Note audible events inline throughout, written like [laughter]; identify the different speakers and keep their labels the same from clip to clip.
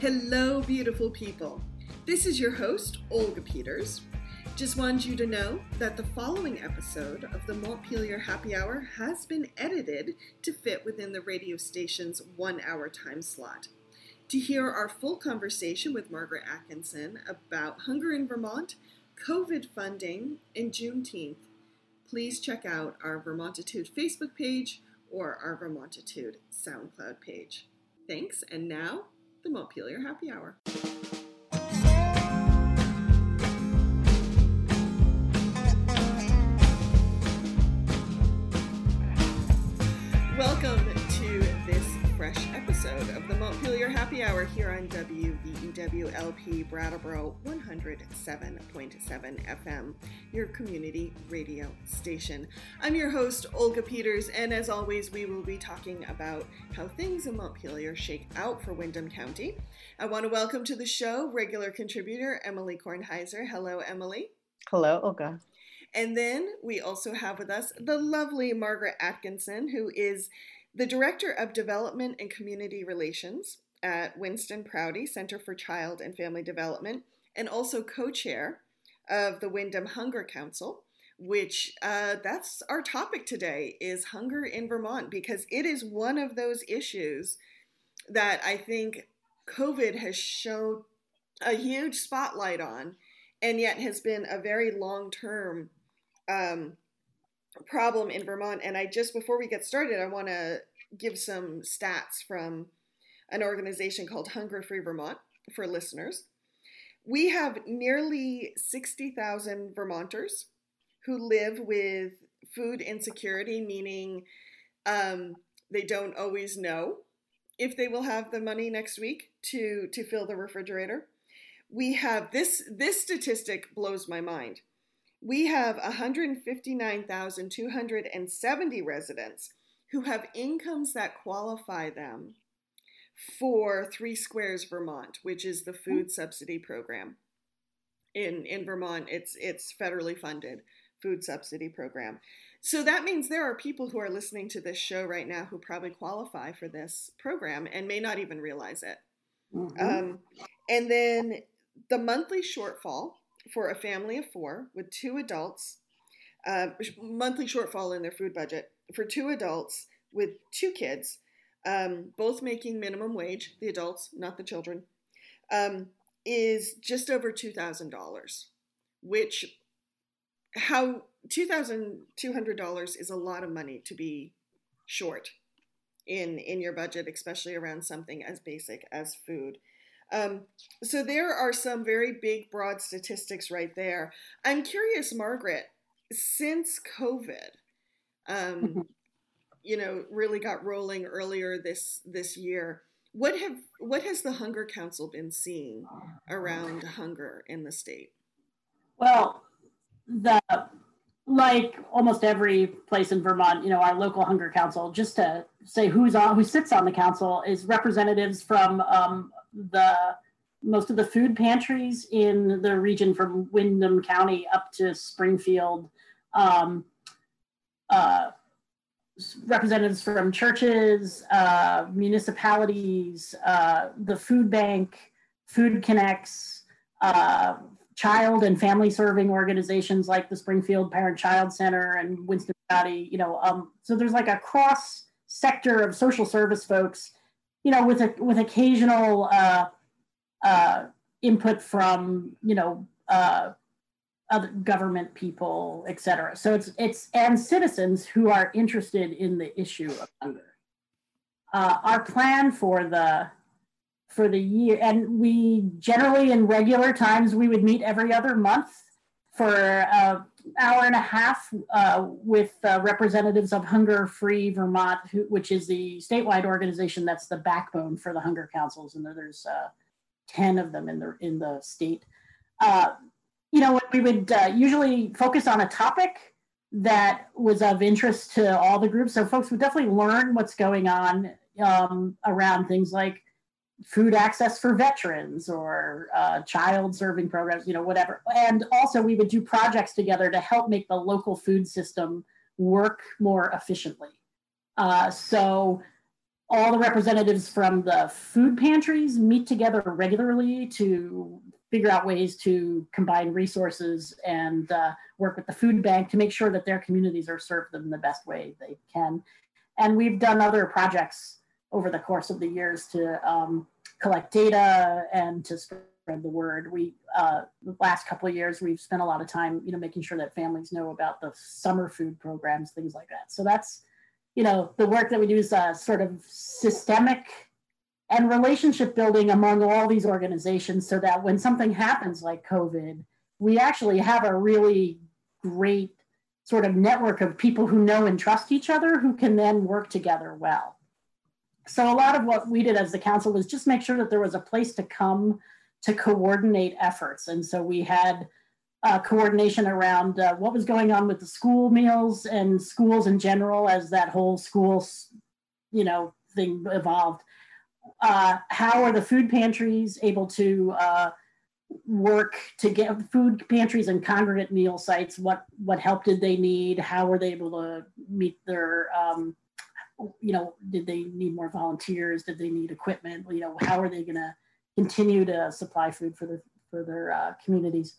Speaker 1: Hello, beautiful people. This is your host, Olga Peters. Just wanted you to know that the following episode of the Montpelier Happy Hour has been edited to fit within the radio station's one hour time slot. To hear our full conversation with Margaret Atkinson about hunger in Vermont, COVID funding, and Juneteenth, please check out our Vermontitude Facebook page or our Vermontitude SoundCloud page. Thanks, and now the Montpelier Happy Hour. Episode of the Montpelier Happy Hour here on WVEWLP Brattleboro 107.7 FM, your community radio station. I'm your host, Olga Peters, and as always, we will be talking about how things in Montpelier shake out for Windham County. I want to welcome to the show regular contributor Emily Kornheiser. Hello, Emily.
Speaker 2: Hello, Olga.
Speaker 1: And then we also have with us the lovely Margaret Atkinson, who is the Director of Development and Community Relations at Winston Prouty Center for Child and Family Development, and also co chair of the Windham Hunger Council. Which uh, that's our topic today is hunger in Vermont because it is one of those issues that I think COVID has shown a huge spotlight on, and yet has been a very long term um, problem in Vermont. And I just, before we get started, I want to give some stats from an organization called Hunger Free Vermont for listeners. We have nearly 60,000 Vermonters who live with food insecurity, meaning um, they don't always know if they will have the money next week to, to fill the refrigerator. We have this this statistic blows my mind. We have 159,270 residents who have incomes that qualify them for Three Squares Vermont, which is the food subsidy program. In in Vermont, it's it's federally funded food subsidy program. So that means there are people who are listening to this show right now who probably qualify for this program and may not even realize it. Mm-hmm. Um, and then the monthly shortfall for a family of four with two adults, uh, monthly shortfall in their food budget for two adults with two kids, um, both making minimum wage, the adults, not the children, um, is just over $2,000, which how $2,200 is a lot of money to be short in in your budget, especially around something as basic as food. Um, so there are some very big, broad statistics right there. I'm curious, Margaret, since COVID, um, mm-hmm. you know, really got rolling earlier this this year. What have what has the Hunger Council been seeing around hunger in the state?
Speaker 3: Well, the like almost every place in Vermont, you know, our local hunger council, just to say who's on, who sits on the council, is representatives from um, the most of the food pantries in the region from Windham County up to Springfield. Um, uh, representatives from churches, uh, municipalities, uh, the food bank, Food Connects, uh, child and family serving organizations like the Springfield Parent Child Center and Winston Prouty. You know, um, so there's like a cross sector of social service folks. You know, with a with occasional uh, input from you know other government people, et cetera. So it's it's and citizens who are interested in the issue of hunger. Uh, our plan for the for the year, and we generally in regular times we would meet every other month for an hour and a half uh, with uh, representatives of Hunger Free Vermont, who, which is the statewide organization that's the backbone for the hunger councils, and there's uh, ten of them in the in the state. You know, we would uh, usually focus on a topic that was of interest to all the groups. So folks would definitely learn what's going on um, around things like food access for veterans or uh, child serving programs, you know, whatever. And also we would do projects together to help make the local food system work more efficiently. Uh, so all the representatives from the food pantries meet together regularly to figure out ways to combine resources and uh, work with the food bank to make sure that their communities are served in the best way they can. And we've done other projects over the course of the years to um, collect data and to spread the word. We uh, the last couple of years we've spent a lot of time, you know, making sure that families know about the summer food programs, things like that. So that's, you know, the work that we do is uh, sort of systemic and relationship building among all these organizations, so that when something happens like COVID, we actually have a really great sort of network of people who know and trust each other who can then work together well. So a lot of what we did as the council was just make sure that there was a place to come to coordinate efforts. And so we had uh, coordination around uh, what was going on with the school meals and schools in general as that whole schools, you know, thing evolved. Uh, how are the food pantries able to uh, work to get food pantries and congregate meal sites? What what help did they need? How were they able to meet their um, you know, did they need more volunteers? Did they need equipment? You know, how are they going to continue to supply food for their for their uh, communities?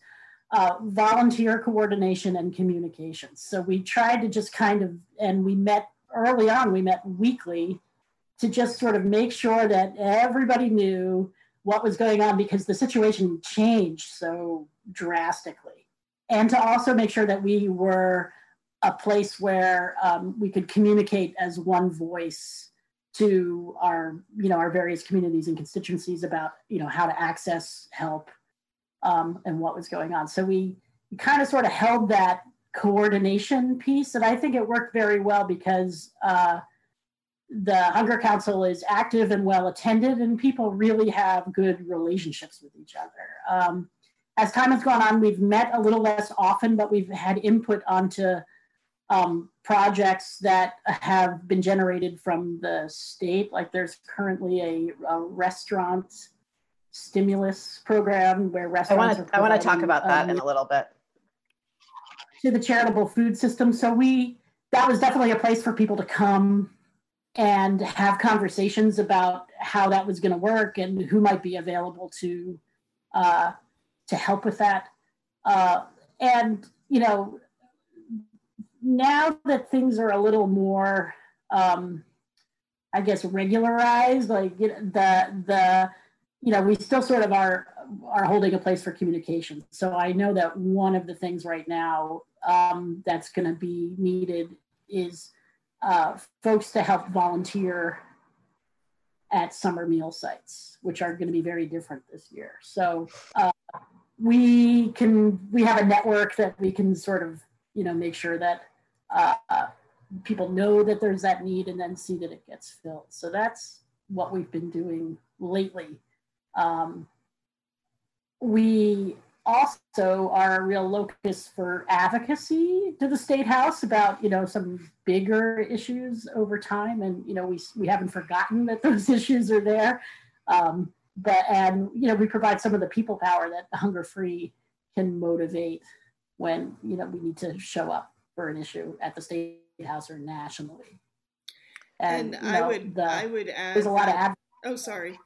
Speaker 3: Uh, volunteer coordination and communications. So we tried to just kind of, and we met early on. We met weekly to just sort of make sure that everybody knew what was going on because the situation changed so drastically, and to also make sure that we were a place where um, we could communicate as one voice to our you know our various communities and constituencies about you know how to access help um, and what was going on so we, kind of sort of held that coordination piece and i think it worked very well because uh, the hunger council is active and well attended and people really have good relationships with each other um, as time has gone on we've met a little less often but we've had input onto um, projects that have been generated from the state. Like there's currently a, a restaurant stimulus program where restaurants.
Speaker 2: I want to. I want to talk about that um, in a little bit.
Speaker 3: To the charitable food system. So we that was definitely a place for people to come and have conversations about how that was going to work and who might be available to uh, to help with that. Uh, and you know, now that things are a little more, um, I guess, regularized, like you know, the the you know we still sort of are are holding a place for communication. So I know that one of the things right now um, that's going to be needed is uh, folks to help volunteer at summer meal sites, which are going to be very different this year. So uh, we can we have a network that we can sort of you know make sure that uh, people know that there's that need and then see that it gets filled. So that's what we've been doing lately. Um, we also are a real locus for advocacy to the state house about you know some bigger issues over time and you know we, we haven't forgotten that those [laughs] issues are there um, but and you know we provide some of the people power that hunger free can motivate when you know we need to show up for an issue at the state house or nationally.
Speaker 1: And, and you know, I would the, I would add there's a lot of oh sorry.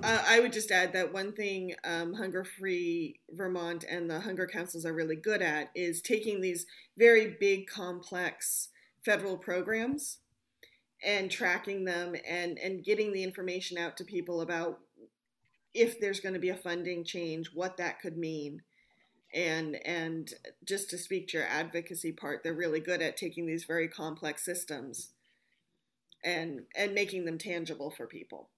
Speaker 1: Uh, I would just add that one thing um, Hunger Free Vermont and the Hunger Councils are really good at is taking these very big, complex federal programs and tracking them and, and getting the information out to people about if there's going to be a funding change, what that could mean. And and just to speak to your advocacy part they're really good at taking these very complex systems and and making them tangible for people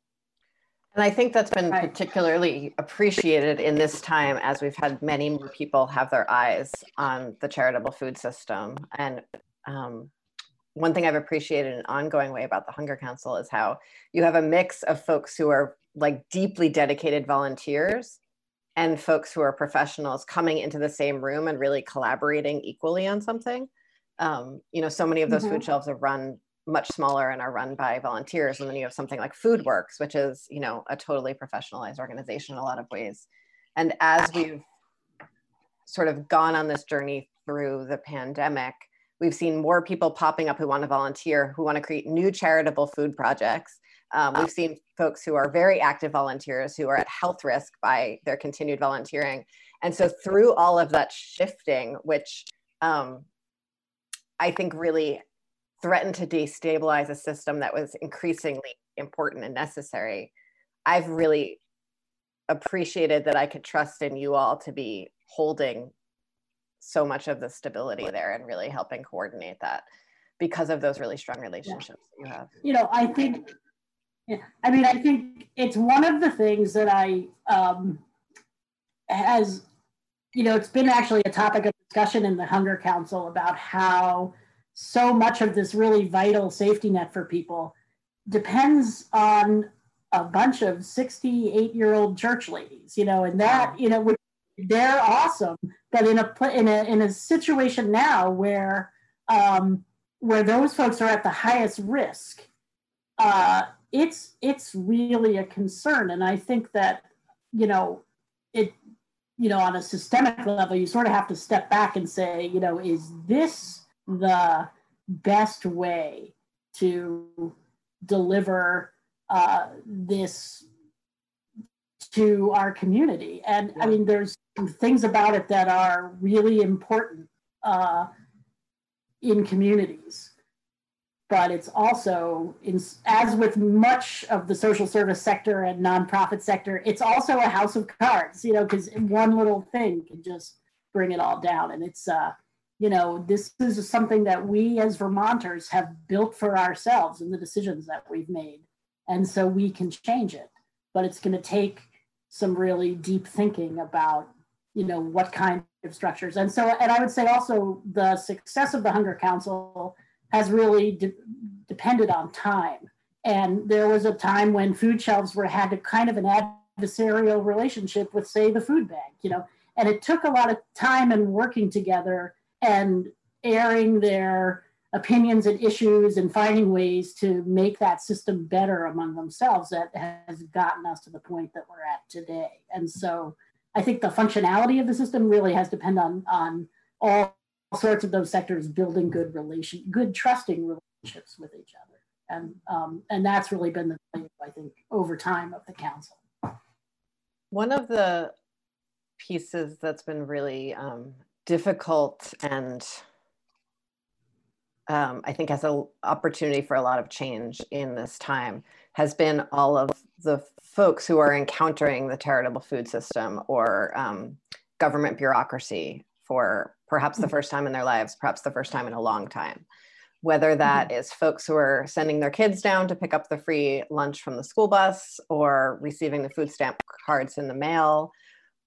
Speaker 2: and i think that's been particularly appreciated in this time as we've had many more people have their eyes on the charitable food system and um, one thing i've appreciated in an ongoing way about the hunger council is how you have a mix of folks who are like deeply dedicated volunteers and folks who are professionals coming into the same room and really collaborating equally on something. Um, you know, so many of those mm-hmm. food shelves are run much smaller and are run by volunteers. And then you have something like FoodWorks, which is, you know, a totally professionalized organization in a lot of ways. And as we've sort of gone on this journey through the pandemic, We've seen more people popping up who want to volunteer, who want to create new charitable food projects. Um, we've seen folks who are very active volunteers who are at health risk by their continued volunteering. And so, through all of that shifting, which um, I think really threatened to destabilize a system that was increasingly important and necessary, I've really appreciated that I could trust in you all to be holding so much of the stability there and really helping coordinate that because of those really strong relationships yeah. you have.
Speaker 3: You know, I think, yeah, I mean, I think it's one of the things that I um, has, you know, it's been actually a topic of discussion in the Hunger Council about how so much of this really vital safety net for people depends on a bunch of 68 year old church ladies, you know, and that, you know, they're awesome. But in a in a in a situation now where um, where those folks are at the highest risk, uh, it's it's really a concern. And I think that you know it you know on a systemic level, you sort of have to step back and say, you know, is this the best way to deliver uh, this to our community. And yeah. I mean, there's things about it that are really important uh, in communities. But it's also, in, as with much of the social service sector and nonprofit sector, it's also a house of cards, you know, because one little thing can just bring it all down. And it's, uh, you know, this is something that we as Vermonters have built for ourselves in the decisions that we've made. And so we can change it. But it's going to take some really deep thinking about you know what kind of structures and so and i would say also the success of the hunger council has really de- depended on time and there was a time when food shelves were had a kind of an adversarial relationship with say the food bank you know and it took a lot of time and working together and airing their opinions and issues and finding ways to make that system better among themselves that has gotten us to the point that we're at today. And so I think the functionality of the system really has depend on on all sorts of those sectors building good relation, good trusting relationships with each other. And um, and that's really been the value, I think, over time of the council.
Speaker 2: One of the pieces that's been really um, difficult and um, I think has an opportunity for a lot of change in this time has been all of the folks who are encountering the charitable food system or um, government bureaucracy for perhaps the mm-hmm. first time in their lives, perhaps the first time in a long time. Whether that mm-hmm. folks who are sending their kids down to pick up the free lunch from the school bus or receiving the food stamp cards in the mail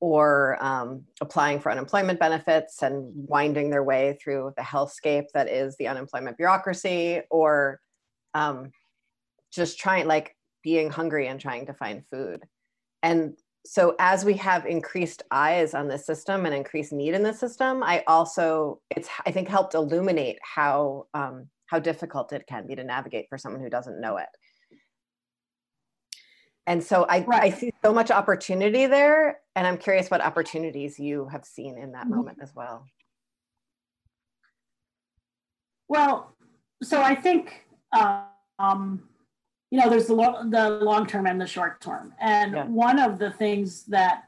Speaker 2: or um, applying for unemployment benefits and winding their way through the hellscape that is the unemployment bureaucracy, or um, just trying, like being hungry and trying to find food. And so, as we have increased eyes on the system and increased need in the system, I also, it's, I think, helped illuminate how, um, how difficult it can be to navigate for someone who doesn't know it and so I, right. I see so much opportunity there and i'm curious what opportunities you have seen in that mm-hmm. moment as well
Speaker 3: well so i think um, you know there's the, lo- the long term and the short term and yeah. one of the things that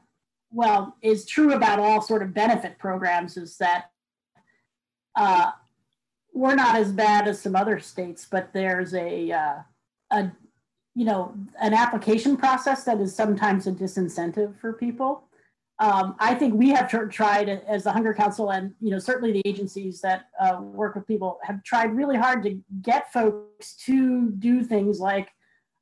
Speaker 3: well is true about all sort of benefit programs is that uh, we're not as bad as some other states but there's a uh, a you know, an application process that is sometimes a disincentive for people. Um, I think we have tr- tried as the Hunger Council and, you know, certainly the agencies that uh, work with people have tried really hard to get folks to do things like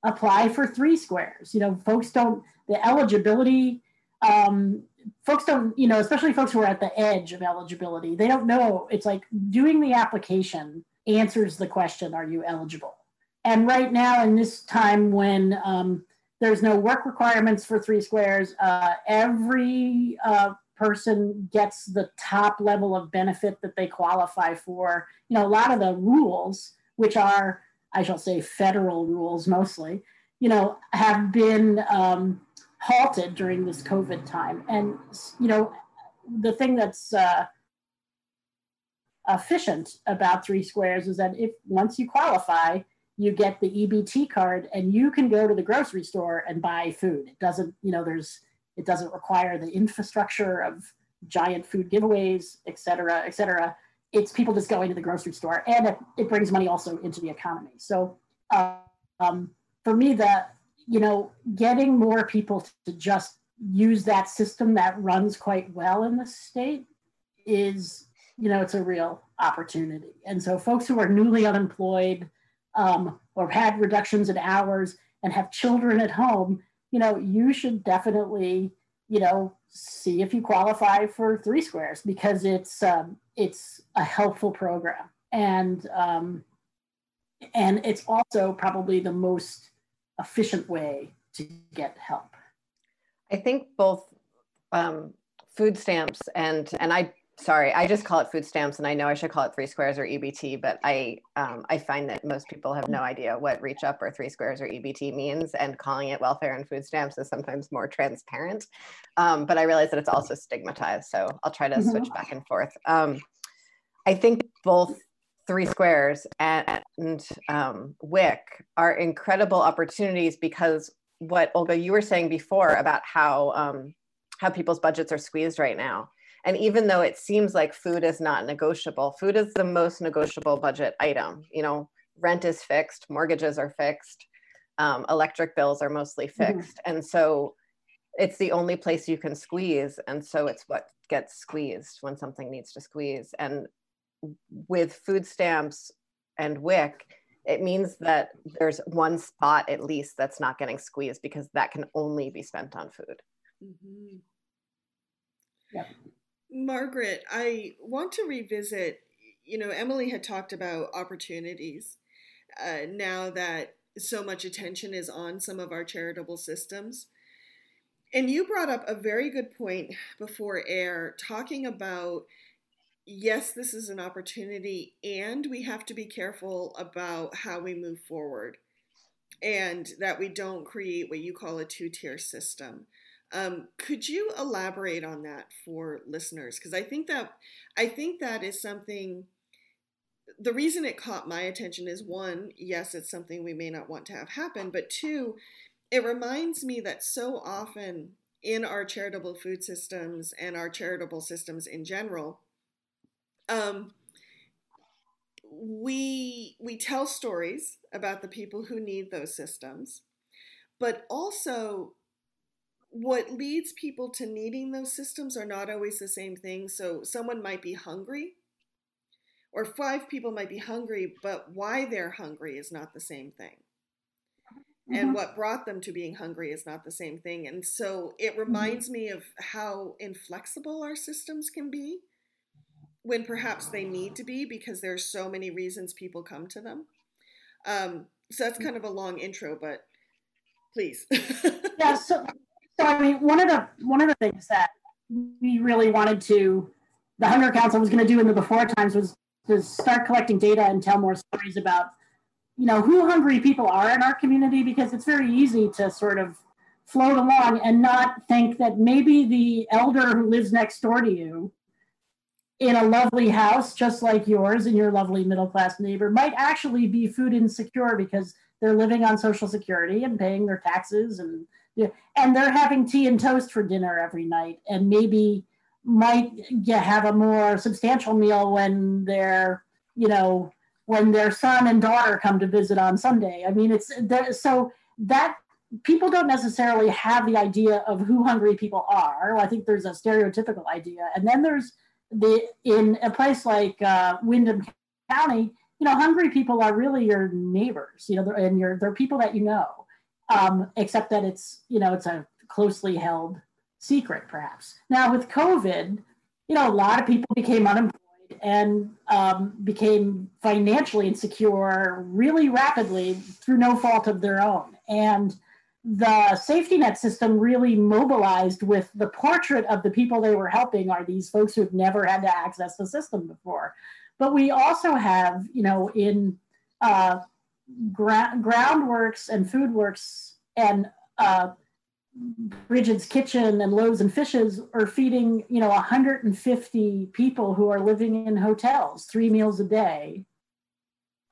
Speaker 3: apply for three squares. You know, folks don't, the eligibility, um, folks don't, you know, especially folks who are at the edge of eligibility, they don't know. It's like doing the application answers the question, are you eligible? And right now, in this time when um, there's no work requirements for three squares, uh, every uh, person gets the top level of benefit that they qualify for. You know, a lot of the rules, which are, I shall say, federal rules mostly, you know, have been um, halted during this COVID time. And, you know, the thing that's uh, efficient about three squares is that if once you qualify, you get the EBT card and you can go to the grocery store and buy food. It doesn't, you know, there's it doesn't require the infrastructure of giant food giveaways, et cetera, et cetera. It's people just going to the grocery store and it, it brings money also into the economy. So uh, um, for me, the, you know, getting more people to just use that system that runs quite well in the state is, you know, it's a real opportunity. And so folks who are newly unemployed, um, or had reductions in hours and have children at home, you know, you should definitely, you know, see if you qualify for three squares because it's um, it's a helpful program and um, and it's also probably the most efficient way to get help.
Speaker 2: I think both um, food stamps and and I sorry, I just call it food stamps, and I know I should call it three squares or EBT, but I um, I find that most people have no idea what reach up or three squares or EBT means, and calling it welfare and food stamps is sometimes more transparent. Um, but I realize that it's also stigmatized, so I'll try to mm-hmm. switch back and forth. Um, I think both three squares and, and um, WIC are incredible opportunities because what Olga you were saying before about how um, how people's budgets are squeezed right now and even though it seems like food is not negotiable, food is the most negotiable budget item. You know, rent is fixed, mortgages are fixed, um, electric bills are mostly mm-hmm. fixed. Mm-hmm. And so it's the only place you can squeeze. And so it's what gets squeezed when something needs to squeeze. And with food stamps and WIC, it means that there's one spot at least that's not getting squeezed because that can only be spent on food. Mm-hmm.
Speaker 1: Yep. Margaret, I want to revisit. You know, Emily had talked about opportunities uh, now that so much attention is on some of our charitable systems. And you brought up a very good point before air, talking about yes, this is an opportunity, and we have to be careful about how we move forward and that we don't create what you call a two tier system. Um, could you elaborate on that for listeners? Because I think that I think that is something. The reason it caught my attention is one, yes, it's something we may not want to have happen, but two, it reminds me that so often in our charitable food systems and our charitable systems in general, um, we we tell stories about the people who need those systems, but also what leads people to needing those systems are not always the same thing. So someone might be hungry, or five people might be hungry, but why they're hungry is not the same thing. Mm-hmm. And what brought them to being hungry is not the same thing. And so it mm-hmm. reminds mm-hmm. me of how inflexible our systems can be when perhaps they need to be because there's so many reasons people come to them. Um, so that's mm. kind of a long intro, but please. [laughs]
Speaker 3: yeah. So so I mean, one of the one of the things that we really wanted to, the Hunger Council was going to do in the before times was to start collecting data and tell more stories about, you know, who hungry people are in our community because it's very easy to sort of float along and not think that maybe the elder who lives next door to you in a lovely house just like yours and your lovely middle class neighbor might actually be food insecure because they're living on social security and paying their taxes and yeah, and they're having tea and toast for dinner every night, and maybe might yeah, have a more substantial meal when they're you know when their son and daughter come to visit on Sunday. I mean, it's so that people don't necessarily have the idea of who hungry people are. I think there's a stereotypical idea, and then there's the in a place like uh, Windham County, you know, hungry people are really your neighbors, you know, and your they're people that you know um, except that it's you know it's a closely held secret perhaps. Now with covid you know a lot of people became unemployed and um, became financially insecure really rapidly through no fault of their own. And the safety net system really mobilized with the portrait of the people they were helping are these folks who've never had to access the system before. But we also have you know in uh, gra- groundworks and foodworks and uh, Brigid's Kitchen and Loaves and Fishes are feeding, you know, 150 people who are living in hotels, three meals a day,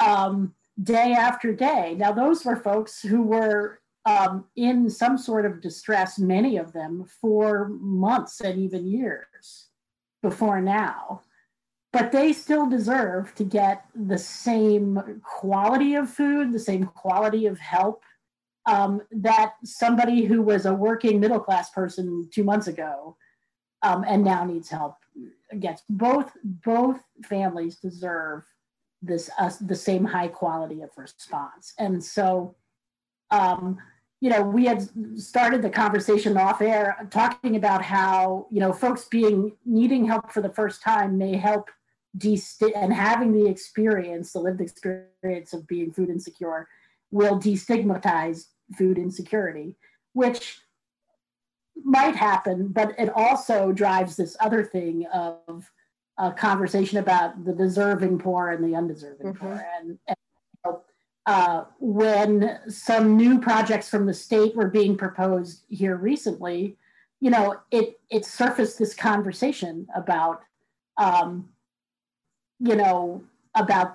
Speaker 3: um, day after day. Now, those were folks who were um, in some sort of distress, many of them for months and even years before now. But they still deserve to get the same quality of food, the same quality of help um, that somebody who was a working middle class person two months ago um, and now needs help gets. Both both families deserve this uh, the same high quality of response, and so um, you know, we had started the conversation off air talking about how, you know, folks being needing help for the first time may help and having the experience, the lived experience of being food insecure will destigmatize food insecurity, which might happen, but it also drives this other thing of a conversation about the deserving poor and the undeserving mm-hmm. poor. And, and uh, when some new projects from the state were being proposed here recently, you know, it it surfaced this conversation about, um, you know, about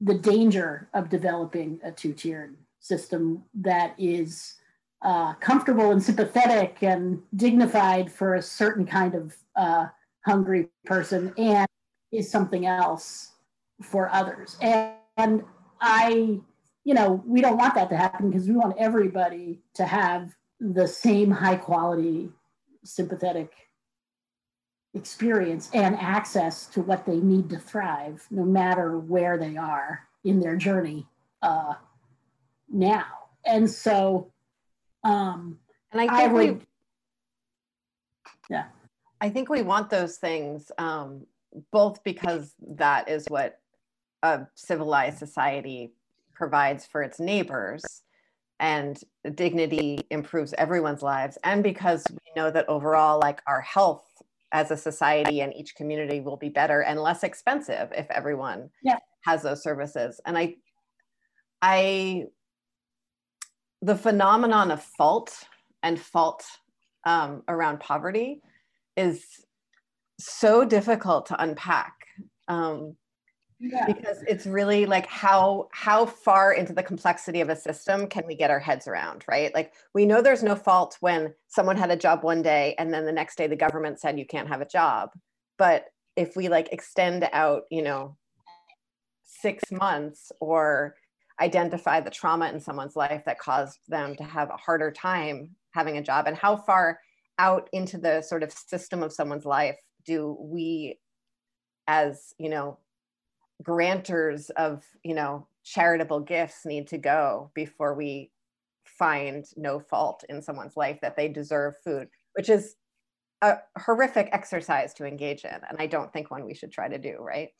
Speaker 3: the danger of developing a two-tiered system that is uh, comfortable and sympathetic and dignified for a certain kind of uh, hungry person and is something else for others. And, and I, you know, we don't want that to happen because we want everybody to have the same high quality, sympathetic experience and access to what they need to thrive, no matter where they are in their journey uh, now. And so, um,
Speaker 2: and I think I would, we, yeah, I think we want those things um, both because that is what a civilized society provides for its neighbors and dignity improves everyone's lives and because we know that overall like our health as a society and each community will be better and less expensive if everyone yeah. has those services and i i the phenomenon of fault and fault um, around poverty is so difficult to unpack um, yeah. because it's really like how how far into the complexity of a system can we get our heads around right like we know there's no fault when someone had a job one day and then the next day the government said you can't have a job but if we like extend out you know six months or identify the trauma in someone's life that caused them to have a harder time having a job and how far out into the sort of system of someone's life do we as you know grantors of you know charitable gifts need to go before we find no fault in someone's life that they deserve food which is a horrific exercise to engage in and i don't think one we should try to do right?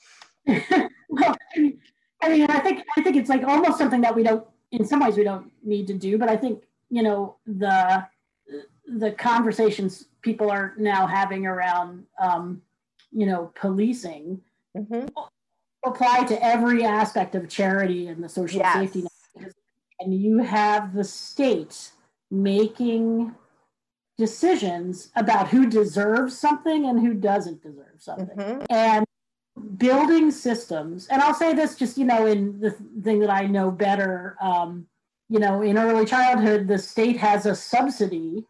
Speaker 2: [laughs]
Speaker 3: Well i mean i think i think it's like almost something that we don't in some ways we don't need to do but i think you know the the conversations people are now having around um, you know policing mm-hmm apply to every aspect of charity and the social yes. safety net. And you have the state making decisions about who deserves something and who doesn't deserve something. Mm-hmm. And building systems, and I'll say this just, you know, in the thing that I know better, um, you know, in early childhood, the state has a subsidy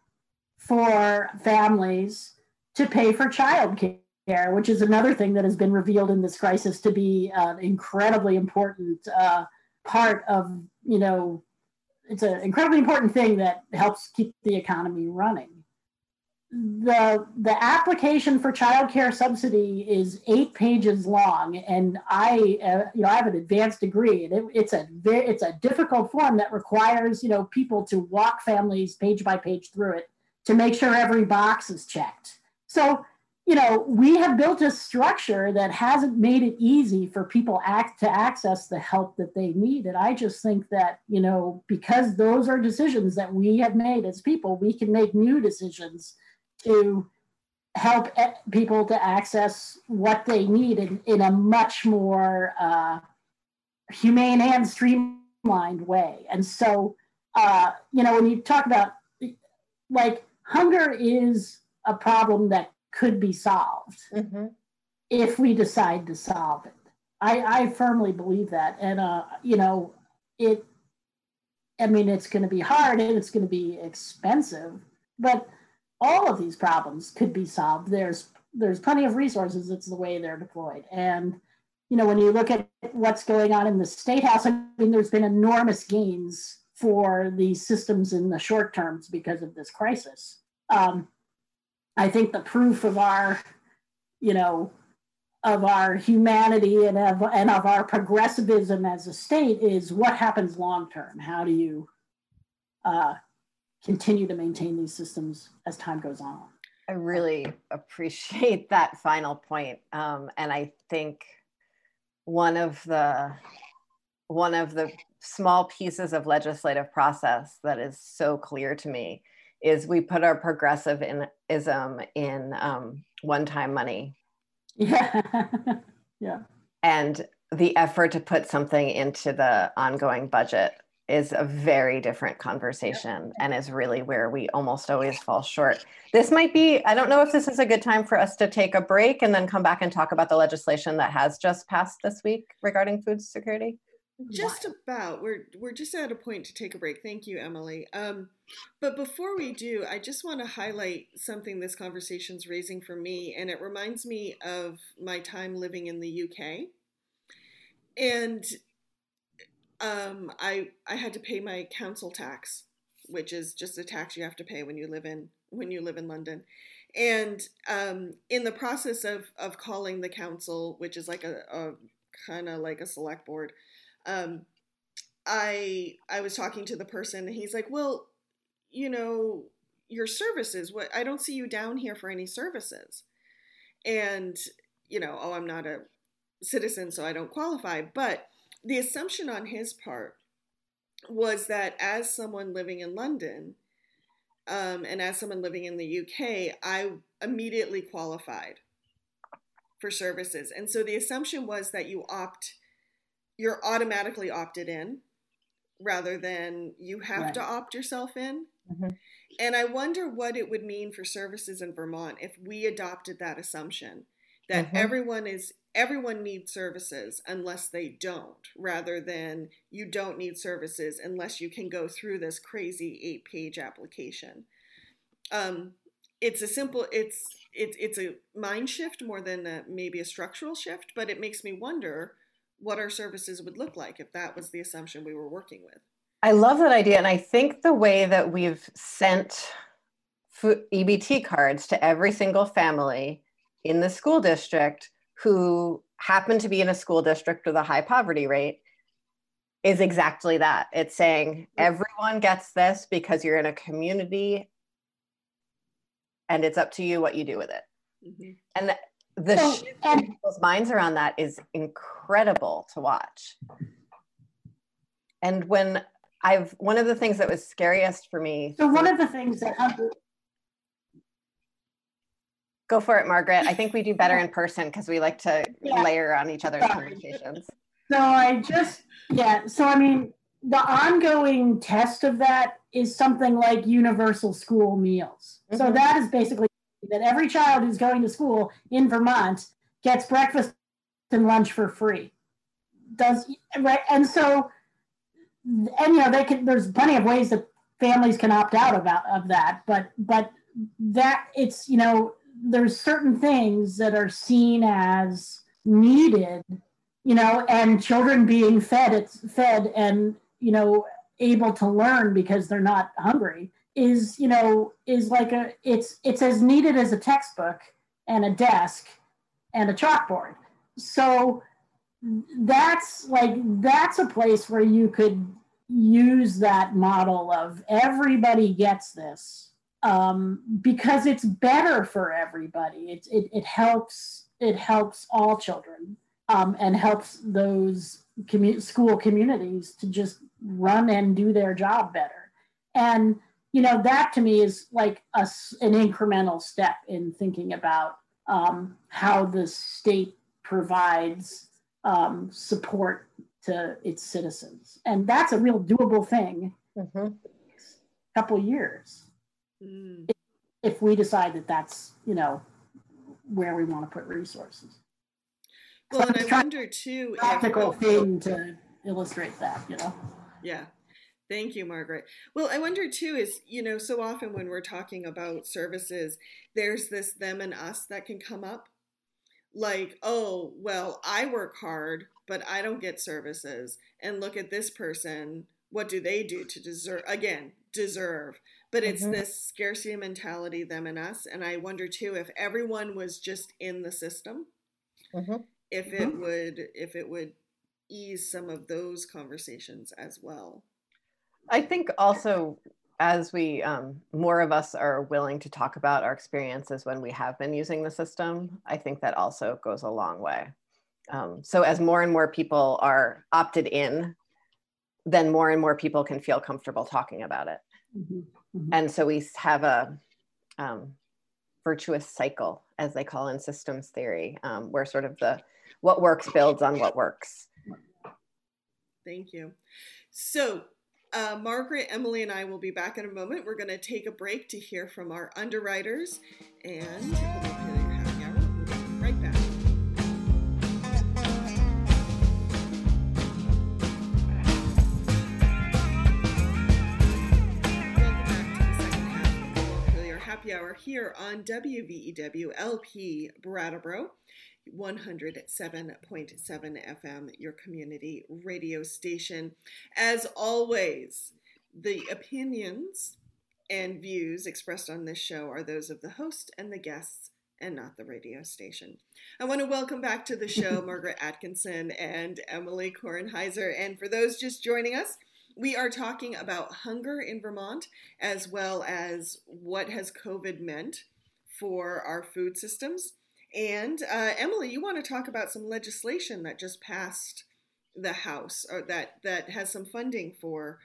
Speaker 3: for families to pay for childcare care, which is another thing that has been revealed in this crisis to be an incredibly important uh, part of, you know, it's an incredibly important thing that helps keep the economy running. The, the application for child care subsidy is eight pages long, and I, uh, you know, I have an advanced degree, and it, it's a very, it's a difficult form that requires, you know, people to walk families page by page through it to make sure every box is checked. So you know, we have built a structure that hasn't made it easy for people act to access the help that they need. And I just think that, you know, because those are decisions that we have made as people, we can make new decisions to help people to access what they need in, in a much more uh, humane and streamlined way. And so, uh, you know, when you talk about like hunger is a problem that could be solved mm-hmm. if we decide to solve it. I, I firmly believe that. And, uh, you know, it, I mean, it's going to be hard and it's going to be expensive, but all of these problems could be solved. There's, there's plenty of resources. It's the way they're deployed. And, you know, when you look at what's going on in the state house, I mean, there's been enormous gains for these systems in the short terms because of this crisis. Um, I think the proof of our, you know, of our humanity and of, and of our progressivism as a state is what happens long term. How do you uh, continue to maintain these systems as time goes on?
Speaker 2: I really appreciate that final point. Um, and I think one of the one of the small pieces of legislative process that is so clear to me is we put our progressivism in um, one-time money.
Speaker 3: Yeah. [laughs] yeah.
Speaker 2: And the effort to put something into the ongoing budget is a very different conversation and is really where we almost always fall short. This might be, I don't know if this is a good time for us to take a break and then come back and talk about the legislation that has just passed this week regarding food security.
Speaker 1: Just about. We're we're just at a point to take a break. Thank you, Emily. Um, but before we do, I just want to highlight something this conversation's raising for me, and it reminds me of my time living in the UK. And um, I I had to pay my council tax, which is just a tax you have to pay when you live in when you live in London. And um, in the process of of calling the council, which is like a, a kind of like a select board, um, I I was talking to the person, and he's like, "Well, you know, your services. What I don't see you down here for any services." And you know, oh, I'm not a citizen, so I don't qualify. But the assumption on his part was that as someone living in London um, and as someone living in the UK, I immediately qualified for services. And so the assumption was that you opt, you're automatically opted in rather than you have right. to opt yourself in. Mm-hmm. And I wonder what it would mean for services in Vermont if we adopted that assumption that mm-hmm. everyone is everyone needs services unless they don't, rather than you don't need services unless you can go through this crazy eight page application. Um, it's a simple, it's, it's, it's a mind shift more than a, maybe a structural shift, but it makes me wonder what our services would look like if that was the assumption we were working with.
Speaker 2: I love that idea. And I think the way that we've sent EBT cards to every single family in the school district who happen to be in a school district with a high poverty rate is exactly that. It's saying everyone gets this because you're in a community and it's up to you what you do with it. Mm-hmm. And the so, shift in people's minds around that is incredible to watch. And when I've one of the things that was scariest for me.
Speaker 3: So one of the things that
Speaker 2: Go for it, Margaret. I think we do better in person because we like to yeah. layer on each other's conversations.
Speaker 3: So I just, yeah. So I mean, the ongoing test of that is something like universal school meals. Mm-hmm. So that is basically that every child who's going to school in Vermont gets breakfast lunch for free. Does right? And so, and you know, they can. There's plenty of ways that families can opt out of of that, but but that it's you know there's certain things that are seen as needed you know and children being fed it's fed and you know able to learn because they're not hungry is you know is like a it's it's as needed as a textbook and a desk and a chalkboard so that's like that's a place where you could use that model of everybody gets this um, because it's better for everybody. It, it, it helps it helps all children um, and helps those commu- school communities to just run and do their job better. And you know that to me is like a, an incremental step in thinking about um, how the state provides um, support to its citizens, and that's a real doable thing. Mm-hmm. Couple years. mm. if, if we decide that that's, you know, where we want to put resources.
Speaker 1: Well, so and I wonder too,
Speaker 3: practical if, thing to illustrate that, you know.
Speaker 1: Yeah. Thank you, Margaret. Well, I wonder too is, you know, so often when we're talking about services, there's this them and us that can come up. Like, oh, well, I work hard, but I don't get services. And look at this person. What do they do to deserve? Again, deserve. But it's mm-hmm. this scarcity mentality, them and us. And I wonder too if everyone was just in the system, mm-hmm. if it mm-hmm. would, if it would ease some of those conversations as well.
Speaker 2: I think also as we um, more of us are willing to talk about our experiences when we have been using the system, I think that also goes a long way. Um, so as more and more people are opted in, then more and more people can feel comfortable talking about it. Mm-hmm. Mm-hmm. And so we have a um, virtuous cycle, as they call in systems theory, um, where sort of the what works builds on what works.
Speaker 1: Thank you. So uh, Margaret, Emily, and I will be back in a moment. We're going to take a break to hear from our underwriters and we'll be right back. Happy Hour here on WVEW LP Brattleboro. 107.7 FM, your community radio station. As always, the opinions and views expressed on this show are those of the host and the guests and not the radio station. I want to welcome back to the show [laughs] Margaret Atkinson and Emily Kornheiser. And for those just joining us, we are talking about hunger in Vermont as well as what has COVID meant for our food systems. And uh, Emily, you want to talk about some legislation that just passed the House, or that that has some funding for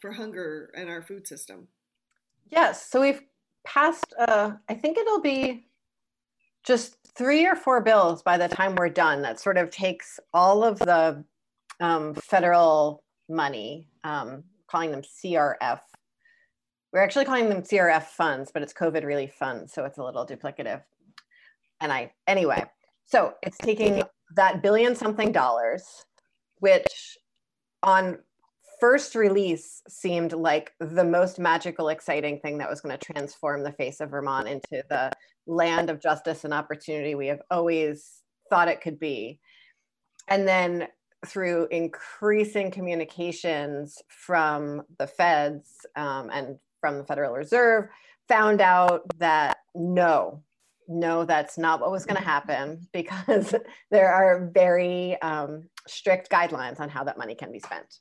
Speaker 1: for hunger and our food system.
Speaker 2: Yes, so we've passed. Uh, I think it'll be just three or four bills by the time we're done. That sort of takes all of the um, federal money, um, calling them CRF. We're actually calling them CRF funds, but it's COVID relief funds, so it's a little duplicative and I anyway. So it's taking that billion something dollars, which on first release seemed like the most magical, exciting thing that was going to transform the face of Vermont into the land of justice and opportunity we have always thought it could be. And then through increasing communications from the feds um, and from the Federal Reserve, found out that no, no, that's not what was going to happen [laughs] because [laughs] there are very um, strict guidelines on how that money can be spent.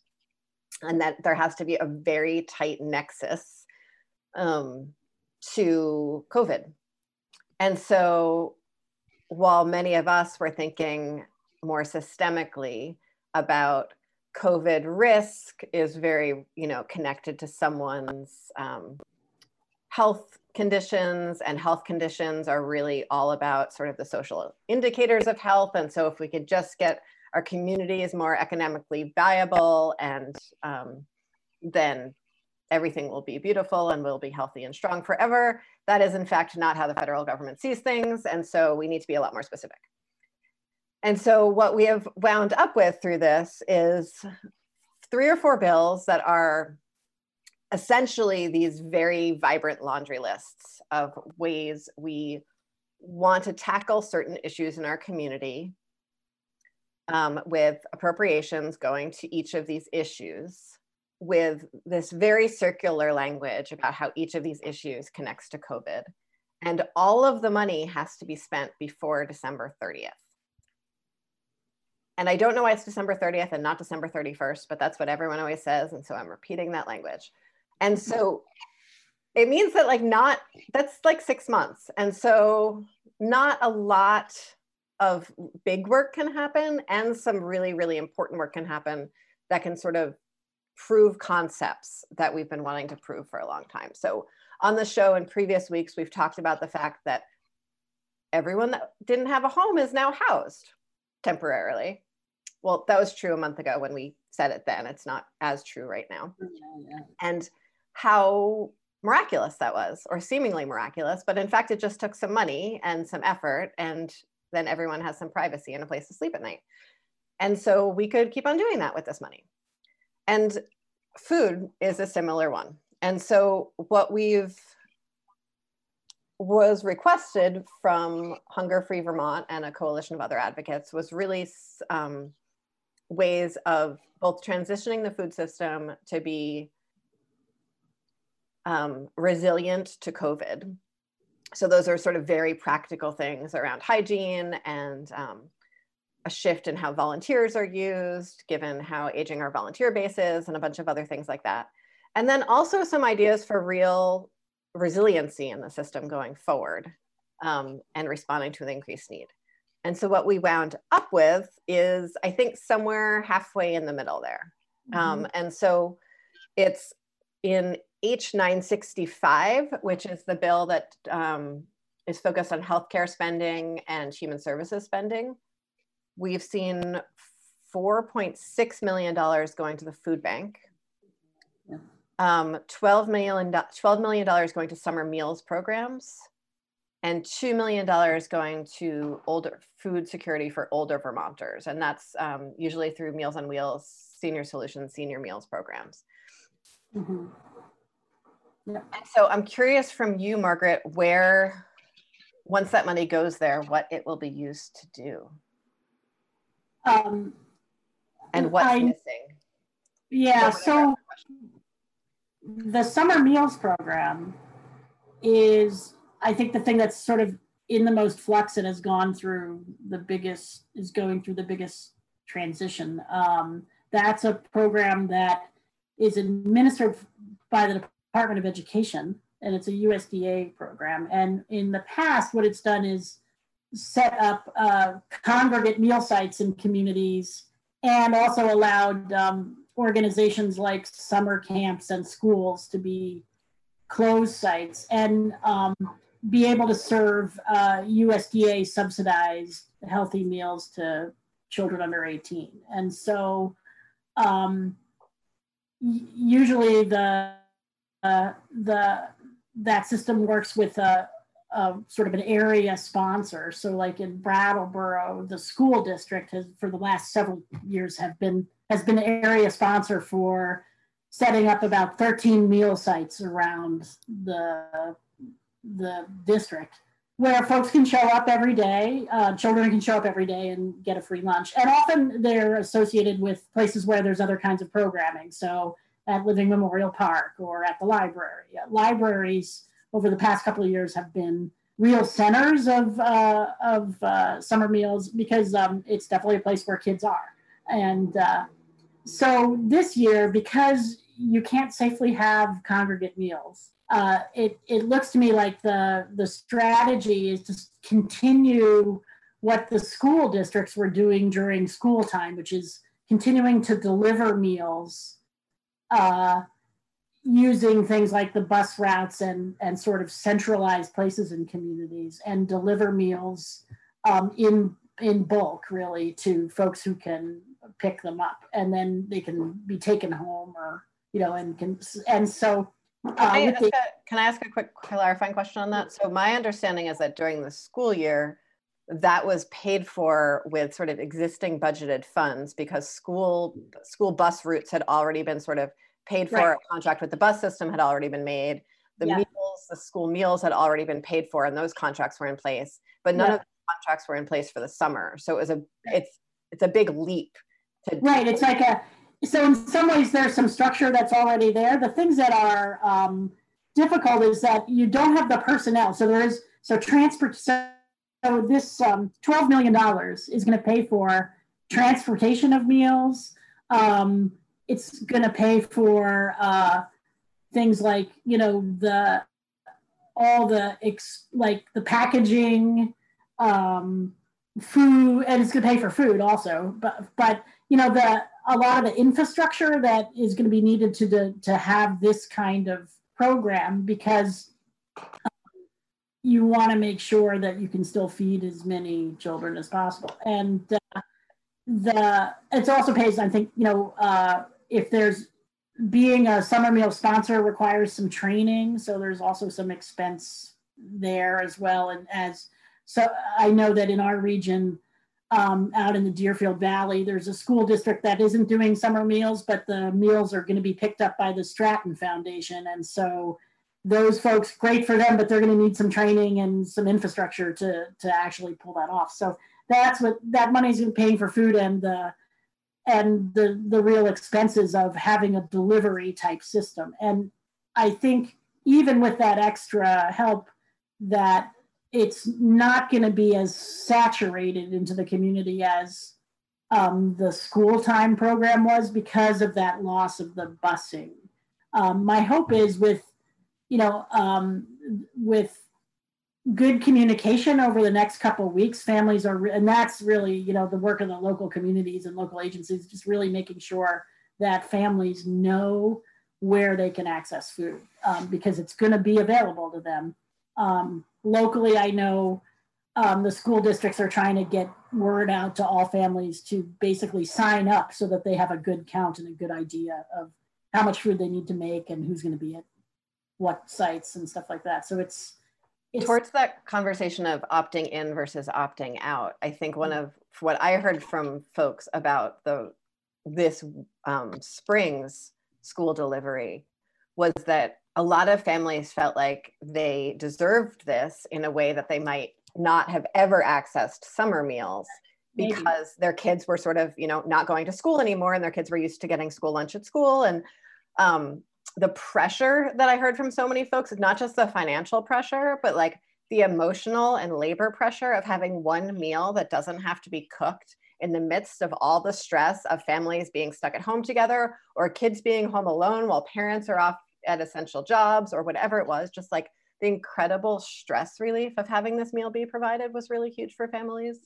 Speaker 2: And that there has to be a very tight nexus um, to COVID. And so while many of us were thinking more systemically about COVID risk is very, you know, connected to someone's um, health conditions and health conditions are really all about sort of the social indicators of health. And so if we could just get our communities more economically viable and um, then everything will be beautiful and we'll be healthy and strong forever. That is in fact not how the federal government sees things. And so we need to be a lot more specific. And so what we have wound up with through this is three or four bills that are essentially these very vibrant laundry lists of ways we want to tackle certain issues in our community um, with appropriations going to each of these issues with this very circular language about how each of these issues connects to COVID. And all of the money has to be spent before December 30th. And I don't know why it's December 30th and not December 31st, but that's what everyone always says. And so I'm repeating that language. And so it means that like not that's like 6 months. And so not a lot of big work can happen and some really really important work can happen that can sort of prove concepts that we've been wanting to prove for a long time. So on the show in previous weeks we've talked about the fact that everyone that didn't have a home is now housed temporarily. Well, that was true a month ago when we said it then. It's not as true right now. Yeah, yeah. And how miraculous that was, or seemingly miraculous. But in fact, it just took some money and some effort, and then everyone has some privacy and a place to sleep at night. And so we could keep on doing that with this money. And food is a similar one. And so what we've was requested from Hunger Free Vermont and a coalition of other advocates was really um, ways of both transitioning the food system to be um, resilient to COVID. So those are sort of very practical things around hygiene and um, a shift in how volunteers are used, given how aging our volunteer base is, and a bunch of other things like that. And then also some ideas for real resiliency in the system going forward um, and responding to the increased need. And so what we wound up with is, I think, somewhere halfway in the middle there. Mm-hmm. Um, and so it's in H965, which is the bill that um, is focused on healthcare spending and human services spending. We've seen $4.6 million going to the food bank, um, $12 million, $12 million going to summer meals programs, and $2 million going to older food security for older Vermonters. And that's um, usually through Meals on Wheels, Senior Solutions, Senior Meals programs. Mm-hmm. Yeah. And so I'm curious from you, Margaret, where, once that money goes there, what it will be used to do. Um, and what's I, missing?
Speaker 3: Yeah, so the summer meals program is, I think, the thing that's sort of in the most flux and has gone through the biggest, is going through the biggest transition. Um, that's a program that is administered by the Department of Education, and it's a USDA program. And in the past, what it's done is set up uh, congregate meal sites in communities and also allowed um, organizations like summer camps and schools to be closed sites and um, be able to serve uh, USDA subsidized healthy meals to children under 18. And so um, usually the uh, the that system works with a, a, sort of an area sponsor. So, like in Brattleboro, the school district has, for the last several years, have been has been an area sponsor for setting up about 13 meal sites around the the district where folks can show up every day uh, children can show up every day and get a free lunch and often they're associated with places where there's other kinds of programming so at Living Memorial Park or at the library. Libraries over the past couple of years have been real centers of, uh, of uh, summer meals because um, it's definitely a place where kids are. And uh, so this year, because you can't safely have congregate meals, uh, it, it looks to me like the, the strategy is to continue what the school districts were doing during school time, which is continuing to deliver meals uh, using things like the bus routes and, and sort of centralized places in communities and deliver meals um, in, in bulk, really, to folks who can pick them up and then they can be taken home or, you know, and can, and so.
Speaker 2: Uh, can, I the, a, can I ask a quick clarifying question on that? So my understanding is that during the school year, that was paid for with sort of existing budgeted funds because school school bus routes had already been sort of paid for right. a contract with the bus system had already been made the yeah. meals the school meals had already been paid for and those contracts were in place but none yeah. of the contracts were in place for the summer so it was a it's it's a big leap
Speaker 3: to right it's like a so in some ways there's some structure that's already there the things that are um, difficult is that you don't have the personnel so there is so transport so so this um, $12 million is going to pay for transportation of meals. Um, it's going to pay for uh, things like, you know, the all the ex, like the packaging, um, food, and it's going to pay for food also. But but you know the a lot of the infrastructure that is going to be needed to to, to have this kind of program because you want to make sure that you can still feed as many children as possible. And uh, the it also pays, I think, you know, uh, if there's being a summer meal sponsor requires some training, so there's also some expense there as well. And as so, I know that in our region, um, out in the Deerfield Valley, there's a school district that isn't doing summer meals, but the meals are going to be picked up by the Stratton Foundation, and so those folks, great for them, but they're going to need some training and some infrastructure to to actually pull that off. So that's what that money's paying for food and the and the the real expenses of having a delivery type system. And I think even with that extra help, that it's not going to be as saturated into the community as um, the school time program was because of that loss of the busing. Um, my hope is with, you know, um, with good communication over the next couple weeks families are and that's really you know the work of the local communities and local agencies just really making sure that families know where they can access food um, because it's going to be available to them um, locally i know um, the school districts are trying to get word out to all families to basically sign up so that they have a good count and a good idea of how much food they need to make and who's going to be at what sites and stuff like that. So it's
Speaker 2: towards that conversation of opting in versus opting out i think one of what i heard from folks about the this um, spring's school delivery was that a lot of families felt like they deserved this in a way that they might not have ever accessed summer meals because Maybe. their kids were sort of you know not going to school anymore and their kids were used to getting school lunch at school and um, the pressure that I heard from so many folks, not just the financial pressure, but like the emotional and labor pressure of having one meal that doesn't have to be cooked in the midst of all the stress of families being stuck at home together or kids being home alone while parents are off at essential jobs or whatever it was, just like the incredible stress relief of having this meal be provided was really huge for families.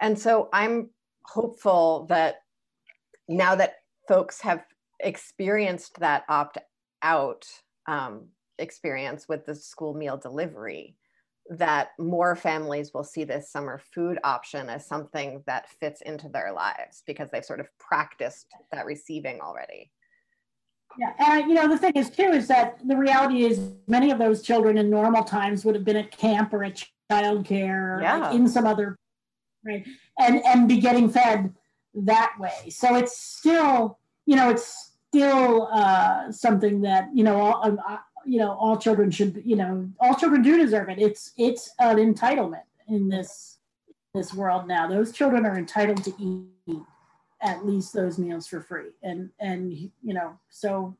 Speaker 2: And so I'm hopeful that now that folks have experienced that opt out um, experience with the school meal delivery that more families will see this summer food option as something that fits into their lives because they've sort of practiced that receiving already.
Speaker 3: Yeah, and you know the thing is too is that the reality is many of those children in normal times would have been at camp or at childcare yeah. like in some other right and and be getting fed that way. So it's still you know it's still uh, something that you know all, um, uh, you know all children should you know all children do deserve it. It's it's an entitlement in this this world now. Those children are entitled to eat at least those meals for free, and and you know so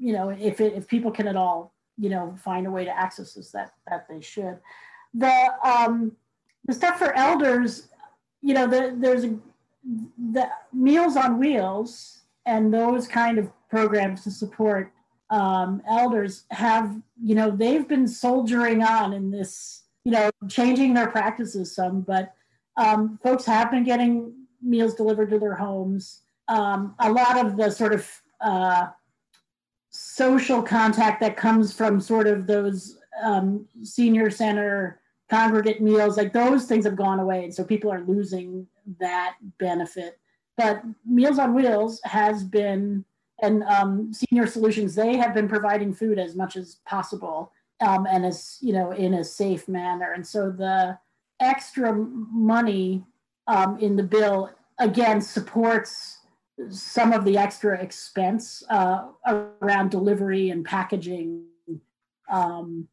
Speaker 3: you know if it, if people can at all you know find a way to access this that that they should. The um the stuff for elders, you know, the, there's a the Meals on Wheels and those kind of programs to support um, elders have, you know, they've been soldiering on in this, you know, changing their practices some, but um, folks have been getting meals delivered to their homes. Um, a lot of the sort of uh, social contact that comes from sort of those um, senior center congregate meals, like those things have gone away. And so people are losing that benefit but Meals on Wheels has been, and um, Senior Solutions, they have been providing food as much as possible um, and as, you know, in a safe manner. And so the extra money um, in the bill, again, supports some of the extra expense uh, around delivery and packaging um,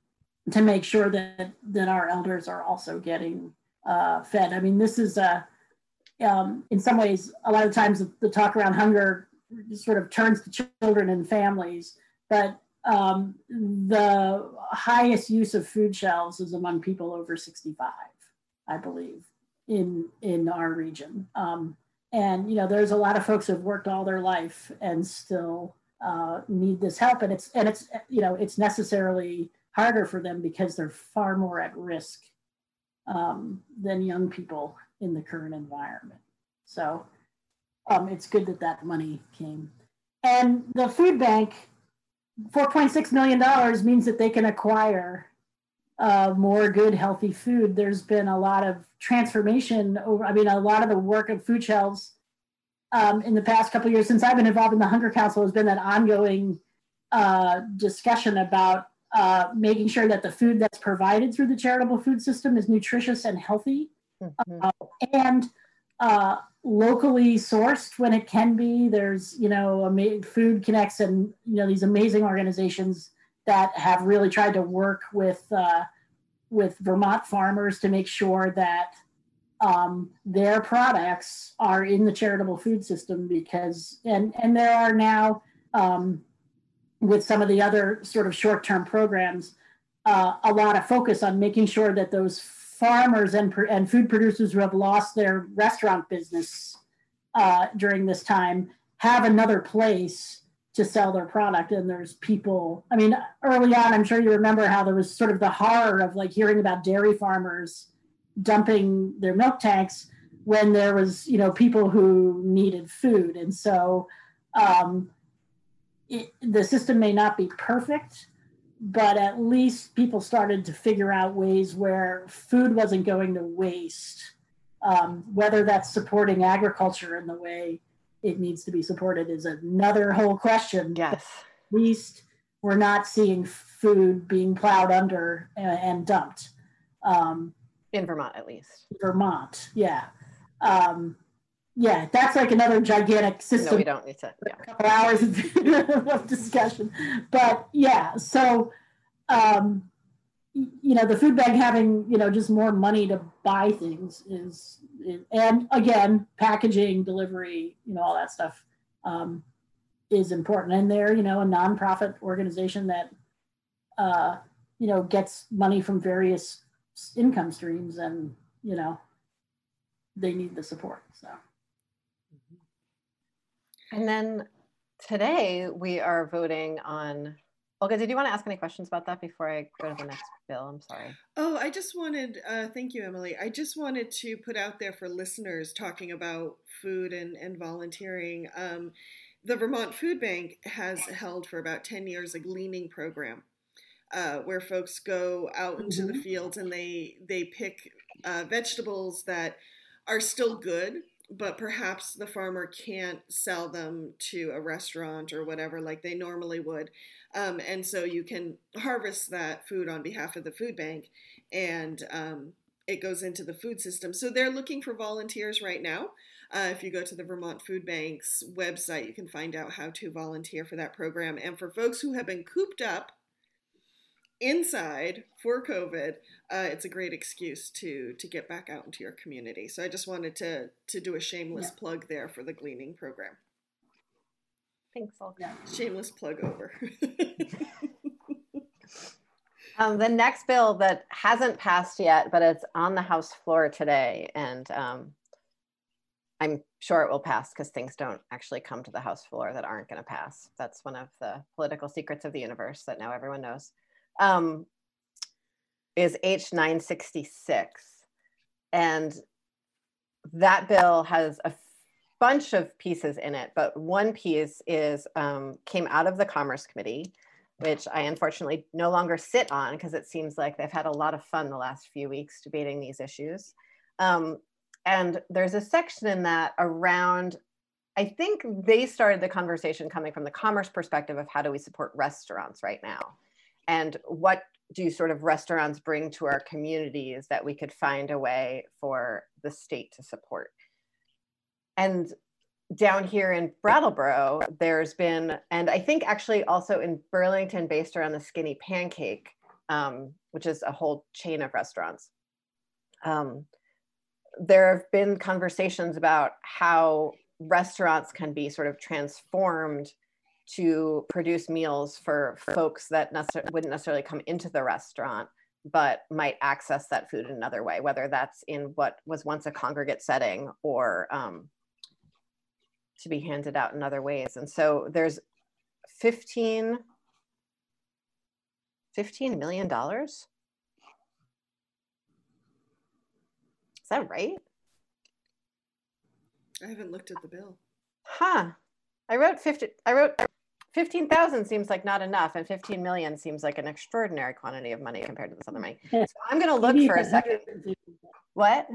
Speaker 3: to make sure that, that our elders are also getting uh, fed. I mean, this is a, um, in some ways, a lot of times the talk around hunger sort of turns to children and families, but um, the highest use of food shelves is among people over 65, I believe, in in our region. Um, and you know, there's a lot of folks who've worked all their life and still uh, need this help, and it's and it's you know it's necessarily harder for them because they're far more at risk um, than young people in the current environment. So um, it's good that that money came. And the food bank, $4.6 million means that they can acquire uh, more good, healthy food. There's been a lot of transformation over, I mean, a lot of the work of food shelves um, in the past couple years since I've been involved in the Hunger Council has been an ongoing uh, discussion about uh, making sure that the food that's provided through the charitable food system is nutritious and healthy mm-hmm. uh, and uh, locally sourced when it can be. There's, you know, Food Connects and, you know, these amazing organizations that have really tried to work with uh, with Vermont farmers to make sure that um, their products are in the charitable food system because and and there are now um, with some of the other sort of short-term programs uh, a lot of focus on making sure that those farmers and, and food producers who have lost their restaurant business uh, during this time have another place to sell their product and there's people i mean early on i'm sure you remember how there was sort of the horror of like hearing about dairy farmers dumping their milk tanks when there was you know people who needed food. And so um, it, the system may not be perfect but at least people started to figure out ways where food wasn't going to waste um, whether that's supporting agriculture in the way it needs to be supported is another whole question
Speaker 2: yes
Speaker 3: at least we're not seeing food being plowed under and, and dumped um,
Speaker 2: in Vermont, at least.
Speaker 3: Vermont, yeah. Um, yeah, that's like another gigantic system.
Speaker 2: No, we don't need to.
Speaker 3: Yeah. A couple hours [laughs] of discussion, but yeah. So, um, you know, the food bank having you know just more money to buy things is, is and again, packaging, delivery, you know, all that stuff um, is important. And they're you know a nonprofit organization that uh, you know gets money from various income streams and you know they need the support so
Speaker 2: and then today we are voting on Olga, did you want to ask any questions about that before I go to the next bill? I'm sorry.
Speaker 1: Oh, I just wanted, uh, thank you, Emily. I just wanted to put out there for listeners talking about food and, and volunteering. Um, the Vermont Food Bank has held for about 10 years a gleaning program uh, where folks go out into mm-hmm. the fields and they they pick uh, vegetables that are still good, but perhaps the farmer can't sell them to a restaurant or whatever like they normally would. Um, and so you can harvest that food on behalf of the food bank and um, it goes into the food system. So they're looking for volunteers right now. Uh, if you go to the Vermont Food Bank's website, you can find out how to volunteer for that program. And for folks who have been cooped up inside for COVID, uh, it's a great excuse to to get back out into your community. So I just wanted to to do a shameless yeah. plug there for the gleaning program.
Speaker 2: Thanks, Olga.
Speaker 1: Shameless plug over. [laughs]
Speaker 2: um, the next bill that hasn't passed yet, but it's on the House floor today, and um, I'm sure it will pass because things don't actually come to the House floor that aren't going to pass. That's one of the political secrets of the universe that now everyone knows um, is H966. And that bill has a bunch of pieces in it, but one piece is um, came out of the Commerce Committee, which I unfortunately no longer sit on because it seems like they've had a lot of fun the last few weeks debating these issues. Um, and there's a section in that around, I think they started the conversation coming from the commerce perspective of how do we support restaurants right now and what do sort of restaurants bring to our communities that we could find a way for the state to support. And down here in brattleboro there's been and i think actually also in burlington based around the skinny pancake um, which is a whole chain of restaurants. Um, there have been conversations about how restaurants can be sort of transformed to produce meals for folks that necessar- wouldn't necessarily come into the restaurant but might access that food in another way whether that's in what was once a congregate setting or um, to be handed out in other ways. And so there's 15 15 million dollars? Is that right?
Speaker 1: I haven't looked at the bill.
Speaker 2: Huh. I wrote 50, I wrote 15,000 seems like not enough, and 15 million seems like an extraordinary quantity of money compared to this other money. [laughs] So I'm going to look for a second. What?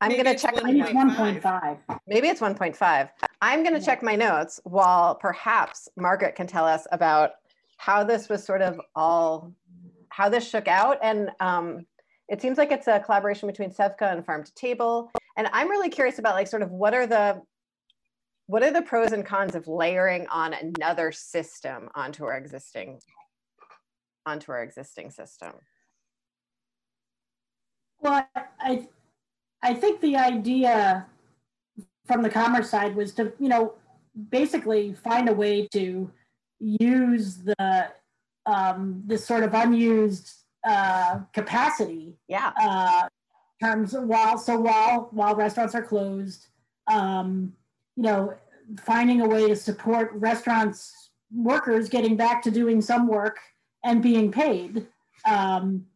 Speaker 2: I'm going to check
Speaker 3: Maybe it's 1.5.
Speaker 2: Maybe it's 1.5. I'm going to check my notes while perhaps Margaret can tell us about how this was sort of all, how this shook out. And um, it seems like it's a collaboration between SEVCA and Farm to Table. And I'm really curious about like sort of what are the, what are the pros and cons of layering on another system onto our existing, onto our existing system?
Speaker 3: Well, I I think the idea from the commerce side was to, you know, basically find a way to use the um, this sort of unused uh, capacity.
Speaker 2: Yeah.
Speaker 3: Uh, terms while so while while restaurants are closed, um, you know, finding a way to support restaurants workers getting back to doing some work and being paid. Um,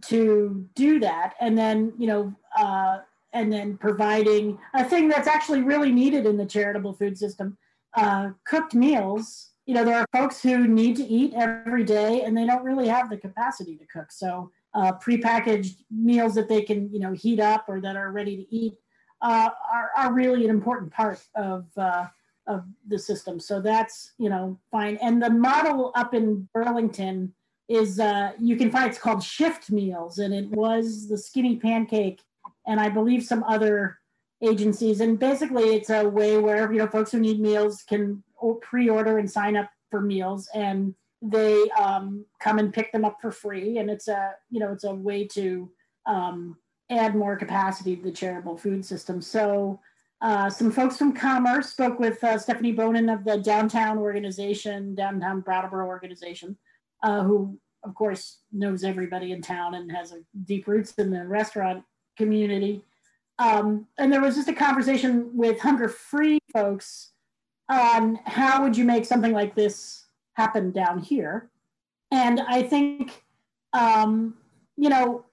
Speaker 3: to do that and then you know uh, and then providing a thing that's actually really needed in the charitable food system uh, cooked meals you know there are folks who need to eat every day and they don't really have the capacity to cook so uh, prepackaged meals that they can you know heat up or that are ready to eat uh, are, are really an important part of uh, of the system so that's you know fine and the model up in burlington is uh, you can find it's called Shift Meals, and it was the Skinny Pancake, and I believe some other agencies. And basically, it's a way where you know folks who need meals can pre-order and sign up for meals, and they um, come and pick them up for free. And it's a you know it's a way to um, add more capacity to the charitable food system. So. Uh, some folks from Commerce spoke with uh, Stephanie Bonin of the Downtown Organization, Downtown Brattleboro Organization, uh, who of course knows everybody in town and has deep roots in the restaurant community. Um, and there was just a conversation with Hunger Free folks on how would you make something like this happen down here. And I think, um, you know,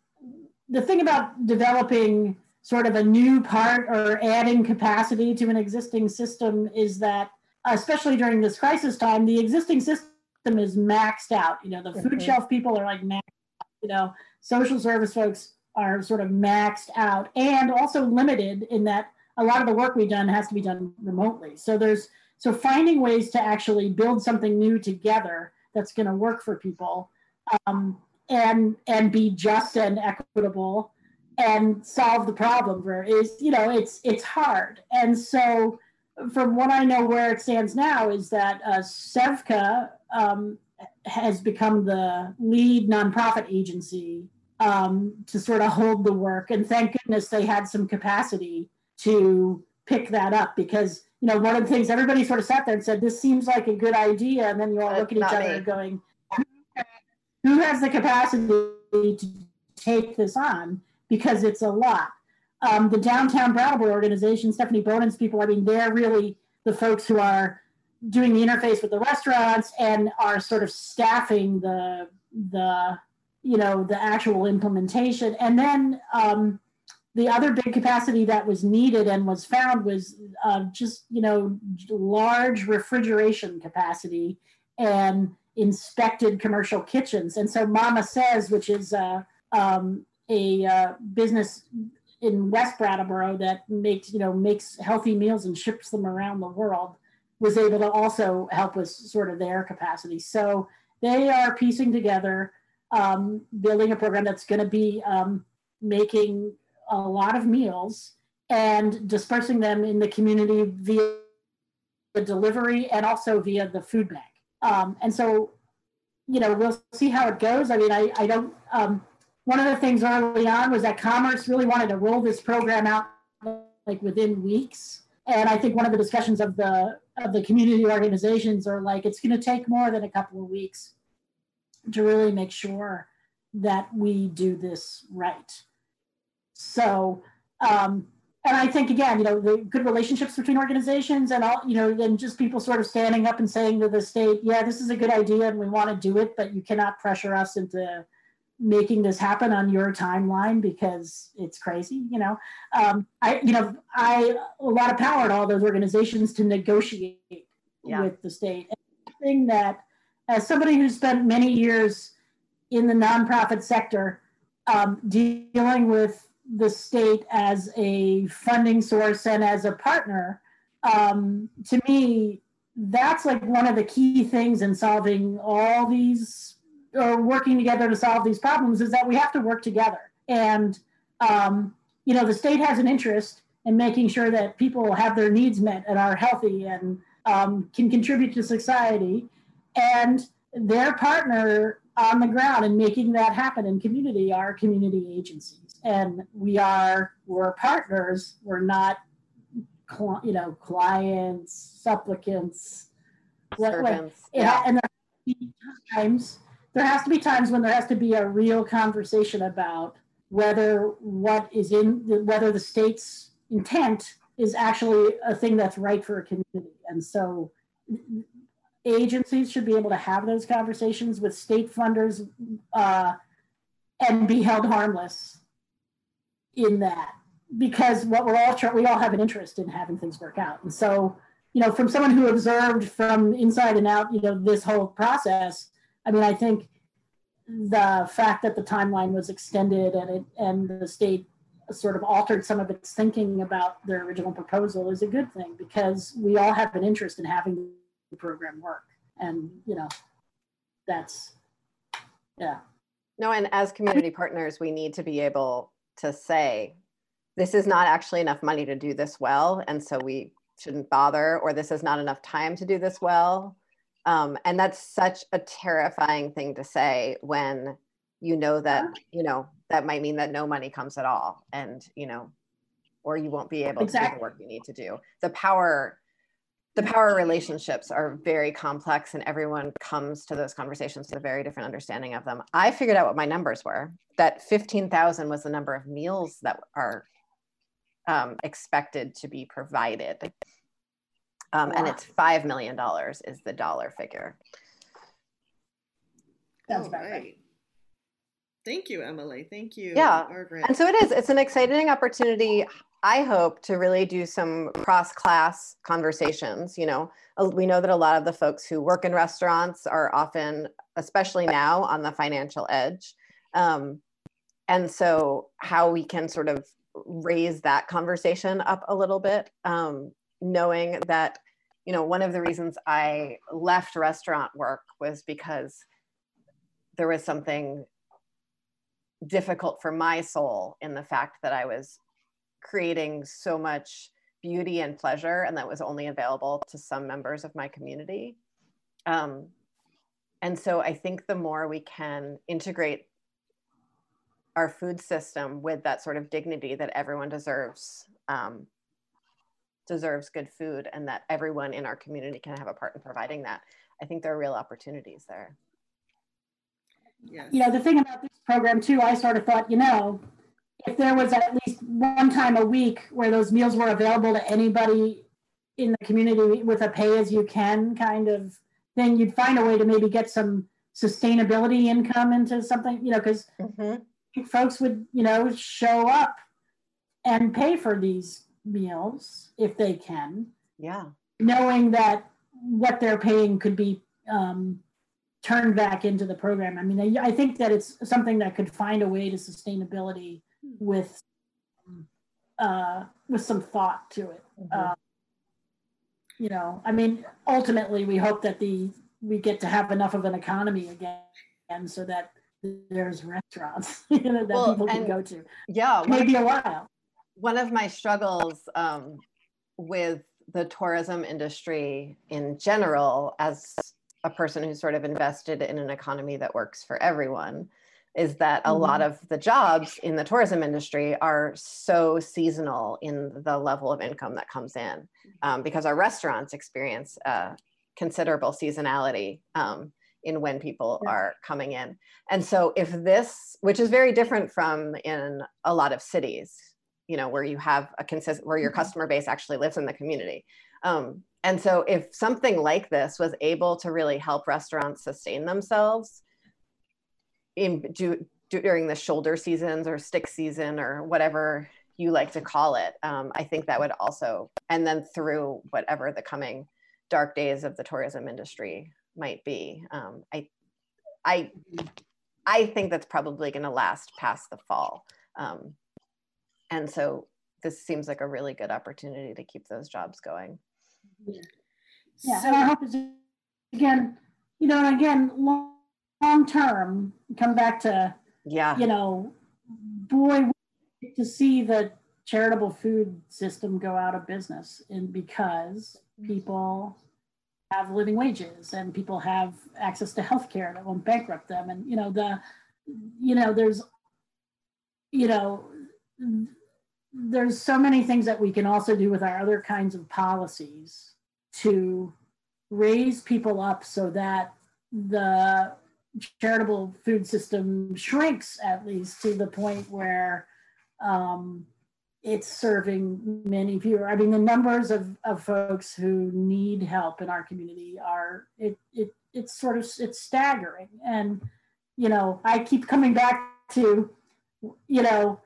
Speaker 3: the thing about developing sort of a new part or adding capacity to an existing system is that, especially during this crisis time, the existing system is maxed out. You know, the food mm-hmm. shelf people are like maxed out, you know, social service folks are sort of maxed out and also limited in that a lot of the work we've done has to be done remotely. So there's so finding ways to actually build something new together that's going to work for people um, and and be just and equitable and solve the problem for is you know it's it's hard and so from what I know, where it stands now is that uh, SEVCA um, has become the lead nonprofit agency um, to sort of hold the work. And thank goodness they had some capacity to pick that up because, you know, one of the things everybody sort of sat there and said, this seems like a good idea. And then you all look at each other and going, who has the capacity to take this on? Because it's a lot. Um, the downtown Brattleboro organization, Stephanie Bonin's people, I mean, they're really the folks who are doing the interface with the restaurants and are sort of staffing the the you know the actual implementation and then um, the other big capacity that was needed and was found was uh, just you know large refrigeration capacity and inspected commercial kitchens and so Mama Sezz which is uh, um, a uh, business in west brattleboro that makes you know makes healthy meals and ships them around the world was able to also help with sort of their capacity. So they are piecing together, um, building a program that's going to be um, making a lot of meals and dispersing them in the community via the delivery and also via the food bank. Um, and so, you know, we'll see how it goes. I mean, I, I don't, um, one of the things early on was that Commerce really wanted to roll this program out like within weeks. And I think one of the discussions of the of the community organizations are like, it's going to take more than a couple of weeks to really make sure that we do this right. So, um, and I think again, you know, the good relationships between organizations and all, you know, and just people sort of standing up and saying to the state, yeah, this is a good idea and we want to do it, but you cannot pressure us into making this happen on your timeline because it's crazy you know um, i you know i a lot of power to all those organizations to negotiate yeah. with the state and the thing that as somebody who spent many years in the nonprofit sector um, dealing with the state as a funding source and as a partner, um, to me, that's like one of the key things in solving all these or working together to solve these problems is that we have to work together. And, um, you know, the state has an interest in making sure that people have their needs met and are healthy and um, can contribute to society. And their partner on the ground and making that happen in community are community agencies. And we are, we're partners, we're not, you know, clients, supplicants,
Speaker 2: servants. yeah.
Speaker 3: And there times, there has to be times when there has to be a real conversation about whether what is in, the, whether the state's intent is actually a thing that's right for a community. And so agencies should be able to have those conversations with state funders uh, and be held harmless in that because what we're all trying, we all have an interest in having things work out and so you know from someone who observed from inside and out you know this whole process i mean i think the fact that the timeline was extended and it and the state sort of altered some of its thinking about their original proposal is a good thing because we all have an interest in having the program work. And, you know, that's, yeah.
Speaker 2: No, and as community partners, we need to be able to say, this is not actually enough money to do this well. And so we shouldn't bother, or this is not enough time to do this well. Um, and that's such a terrifying thing to say when you know that, you know, that might mean that no money comes at all. And, you know, or you won't be able exactly. to do the work you need to do. The power the power relationships are very complex and everyone comes to those conversations with a very different understanding of them i figured out what my numbers were that 15000 was the number of meals that are um, expected to be provided um, wow. and it's $5 million is the dollar figure
Speaker 1: that's about right. Thank you, Emily. Thank you,
Speaker 2: yeah. Margaret. And so it is. It's an exciting opportunity. I hope to really do some cross class conversations. You know, we know that a lot of the folks who work in restaurants are often, especially now, on the financial edge. Um, and so, how we can sort of raise that conversation up a little bit, um, knowing that, you know, one of the reasons I left restaurant work was because there was something difficult for my soul in the fact that I was creating so much beauty and pleasure and that was only available to some members of my community um, and so i think the more we can integrate our food system with that sort of dignity that everyone deserves um, deserves good food and that everyone in our community can have a part in providing that i think there are real opportunities there
Speaker 3: yes. you know the thing about this program too i sort of thought you know if there was at least one time a week where those meals were available to anybody in the community with a pay as you can kind of thing, you'd find a way to maybe get some sustainability income into something, you know, because mm-hmm. folks would, you know, show up and pay for these meals if they can.
Speaker 2: Yeah.
Speaker 3: Knowing that what they're paying could be um, turned back into the program. I mean, I, I think that it's something that could find a way to sustainability with uh, with some thought to it. Mm-hmm. Uh, you know, I mean, ultimately, we hope that the we get to have enough of an economy again, and so that there's restaurants [laughs] you know, that well, people can go to.
Speaker 2: Yeah,
Speaker 3: maybe a while.
Speaker 2: One of my struggles um, with the tourism industry in general, as a person who's sort of invested in an economy that works for everyone, is that a mm-hmm. lot of the jobs in the tourism industry are so seasonal in the level of income that comes in um, because our restaurants experience uh, considerable seasonality um, in when people yeah. are coming in and so if this which is very different from in a lot of cities you know where you have a consistent where your mm-hmm. customer base actually lives in the community um, and so if something like this was able to really help restaurants sustain themselves in do, during the shoulder seasons or stick season or whatever you like to call it. Um, I think that would also, and then through whatever the coming dark days of the tourism industry might be. Um, I, I, I think that's probably going to last past the fall. Um, and so this seems like a really good opportunity to keep those jobs going
Speaker 3: yeah, yeah so, i hope it's again you know and again long, long term come back to
Speaker 2: yeah.
Speaker 3: you know boy to see the charitable food system go out of business. And because people have living wages and people have access to health care that won't bankrupt them. And you know the you know there's you know there's so many things that we can also do with our other kinds of policies to raise people up so that the charitable food system shrinks at least to the point where um, it's serving many fewer. I mean, the numbers of, of folks who need help in our community are it it it's sort of it's staggering. And you know, I keep coming back to, you know,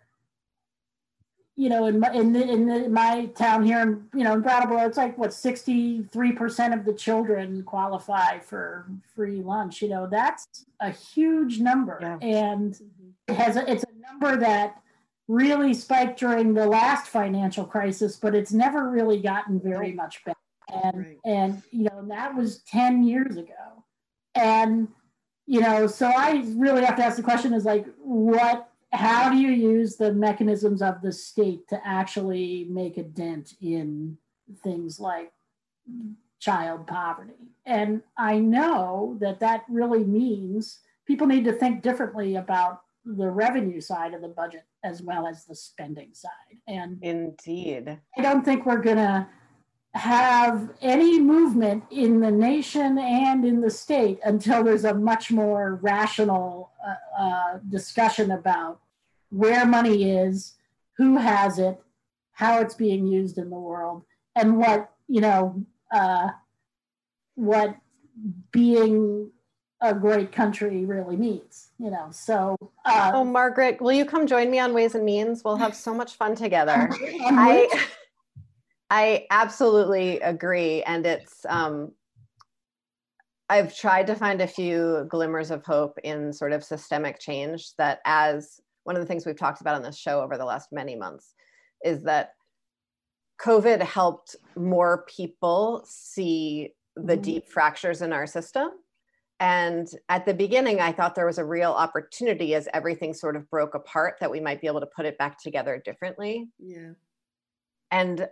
Speaker 3: you know, in my, in, the, in the, my town here, in, you know, in Brattleboro, it's like what 63% of the children qualify for free lunch. You know, that's a huge number, yeah. and mm-hmm. it has a, it's a number that really spiked during the last financial crisis, but it's never really gotten very much better. And right. and you know, that was 10 years ago. And you know, so I really have to ask the question is like what how do you use the mechanisms of the state to actually make a dent in things like child poverty? And I know that that really means people need to think differently about the revenue side of the budget as well as the spending side. And
Speaker 2: indeed,
Speaker 3: I don't think we're going to have any movement in the nation and in the state until there's a much more rational uh, uh, discussion about where money is, who has it, how it's being used in the world, and what you know, uh, what being a great country really means. You know, so.
Speaker 2: Uh, oh, Margaret, will you come join me on Ways and Means? We'll have so much fun together. [laughs] I, [laughs] I absolutely agree, and it's. Um, I've tried to find a few glimmers of hope in sort of systemic change that as one of the things we've talked about on this show over the last many months is that COVID helped more people see the mm-hmm. deep fractures in our system. And at the beginning, I thought there was a real opportunity as everything sort of broke apart that we might be able to put it back together differently.
Speaker 1: Yeah.
Speaker 2: And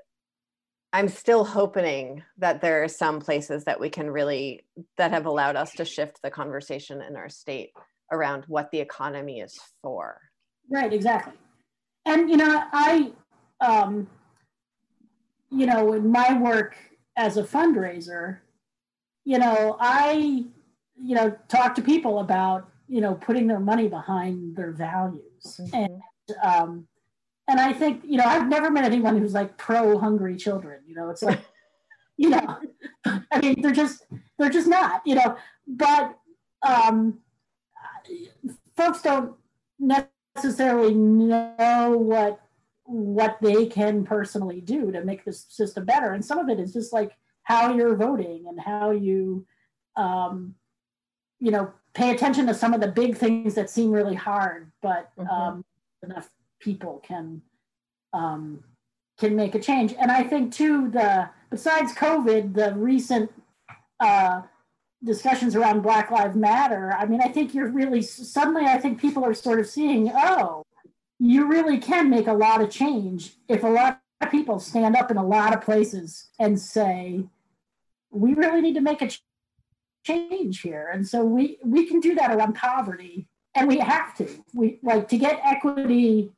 Speaker 2: I'm still hoping that there are some places that we can really, that have allowed us to shift the conversation in our state around what the economy is for.
Speaker 3: Right, exactly. And you know, I um, you know, in my work as a fundraiser, you know, I you know, talk to people about, you know, putting their money behind their values. Mm-hmm. And um and I think, you know, I've never met anyone who's like pro hungry children. You know, it's like, you know, I mean, they're just they're just not, you know, but um folks don't necessarily know what what they can personally do to make this system better and some of it is just like how you're voting and how you um, you know pay attention to some of the big things that seem really hard but mm-hmm. um, enough people can um, can make a change and i think too the besides covid the recent uh, discussions around Black Lives Matter, I mean, I think you're really suddenly, I think people are sort of seeing, oh, you really can make a lot of change if a lot of people stand up in a lot of places and say, we really need to make a change here. And so we we can do that around poverty, and we have to. We like to get equity.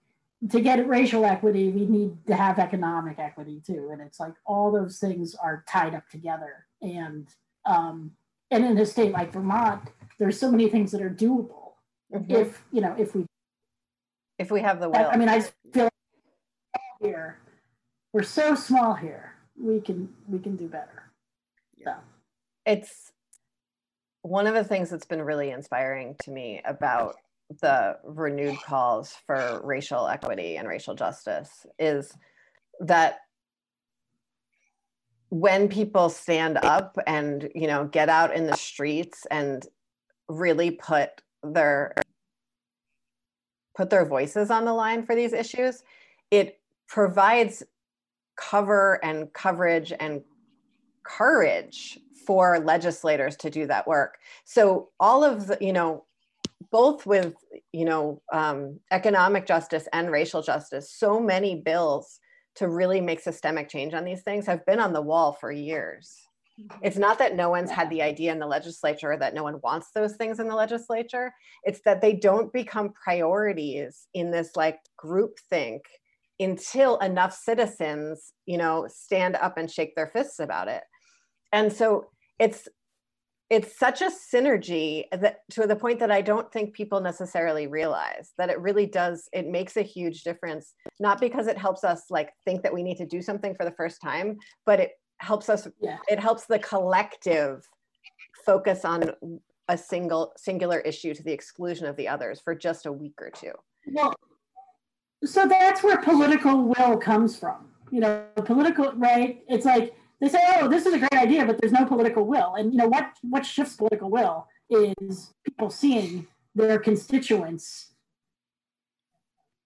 Speaker 3: To get racial equity, we need to have economic equity too, and it's like all those things are tied up together. And um, and in a state like Vermont, there's so many things that are doable mm-hmm. if you know if we
Speaker 2: if we have the will.
Speaker 3: I mean, I feel like here we're so small here. We can we can do better.
Speaker 2: Yeah. So. It's one of the things that's been really inspiring to me about the renewed calls for racial equity and racial justice is that when people stand up and you know get out in the streets and really put their put their voices on the line for these issues it provides cover and coverage and courage for legislators to do that work. So all of the, you know, both with you know um, economic justice and racial justice, so many bills to really make systemic change on these things have been on the wall for years. Mm-hmm. It's not that no one's had the idea in the legislature that no one wants those things in the legislature. It's that they don't become priorities in this like group think until enough citizens, you know, stand up and shake their fists about it. And so it's it's such a synergy that to the point that I don't think people necessarily realize that it really does it makes a huge difference not because it helps us like think that we need to do something for the first time but it helps us yeah. it helps the collective focus on a single singular issue to the exclusion of the others for just a week or two.
Speaker 3: Well so that's where political will comes from. You know, political right? It's like they say, "Oh, this is a great idea," but there's no political will. And you know what? What shifts political will is people seeing their constituents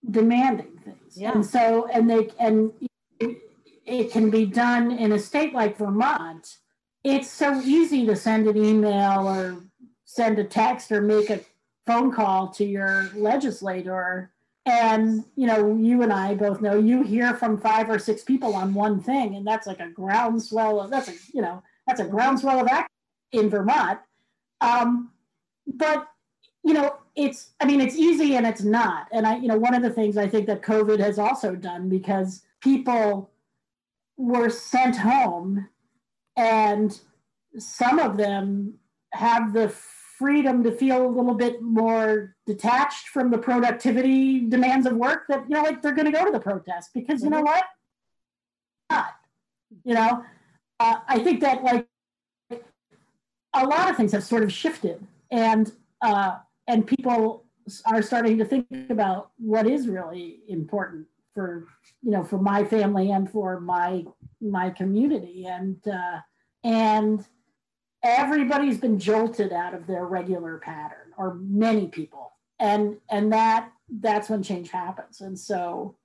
Speaker 3: demanding things. Yeah. And so, and they and it can be done in a state like Vermont. It's so easy to send an email or send a text or make a phone call to your legislator and you know you and i both know you hear from five or six people on one thing and that's like a groundswell of that's a you know that's a groundswell of act in vermont. Um, but you know it's i mean it's easy and it's not. And i you know one of the things i think that covid has also done because people were sent home and some of them have the freedom to feel a little bit more detached from the productivity demands of work that you know like they're going to go to the protest because you know mm-hmm. what not you know uh, i think that like a lot of things have sort of shifted and uh, and people are starting to think about what is really important for you know for my family and for my my community and uh, and everybody's been jolted out of their regular pattern or many people. And and that that's when change happens. And so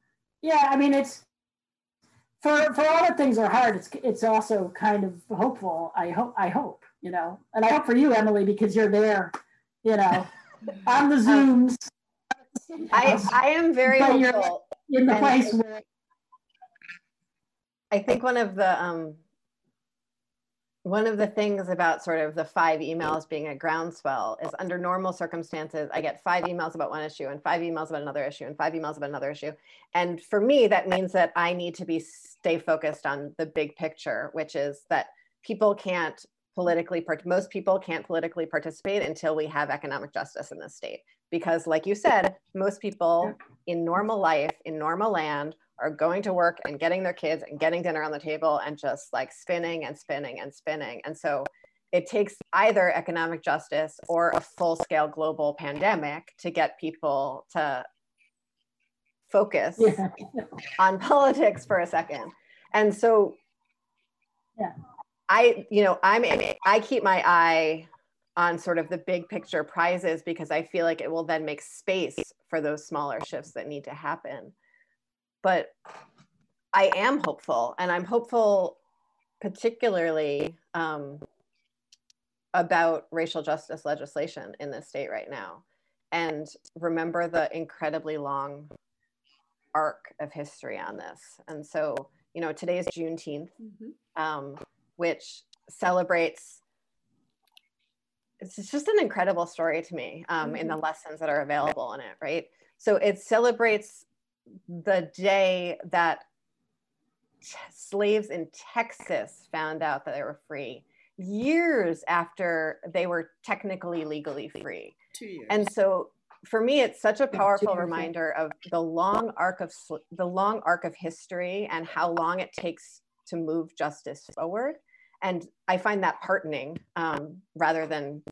Speaker 3: yeah i mean it's for for all the things are hard it's it's also kind of hopeful i hope i hope you know? And i hope for you emily because you're there you know? [laughs] On the zooms.
Speaker 2: I i am very hopeful.
Speaker 3: in the place where
Speaker 2: i think one of the um one of the things about sort of the five emails being a groundswell is under normal circumstances, I get five emails about one issue and five emails about another issue and five emails about another issue. And for me, that means that I need to be stay focused on the big picture, which is that people can't politically, part- most people can't politically participate until we have economic justice in this state. Because like you said, most people in normal life, in normal land, are going to work and getting their kids and getting dinner on the table and just like spinning and spinning and spinning. And so it takes either economic justice or a full scale global pandemic to get people to focus yeah. on politics for a second. And so
Speaker 3: yeah.
Speaker 2: I, you know, I'm I keep my eye on sort of the big picture prizes because I feel like it will then make space for those smaller shifts that need to happen but I am hopeful, and I'm hopeful particularly um, about racial justice legislation in this state right now. And remember the incredibly long arc of history on this. And so, you know, today is Juneteenth, mm-hmm. um, which celebrates. It's just an incredible story to me um, mm-hmm. in the lessons that are available in it, right? So it celebrates the day that slaves in Texas found out that they were free, years after they were technically legally free.
Speaker 1: Two years.
Speaker 2: And so for me, it's such a powerful reminder of the long arc of the long arc of history and how long it takes to move justice forward. And I find that heartening um, rather than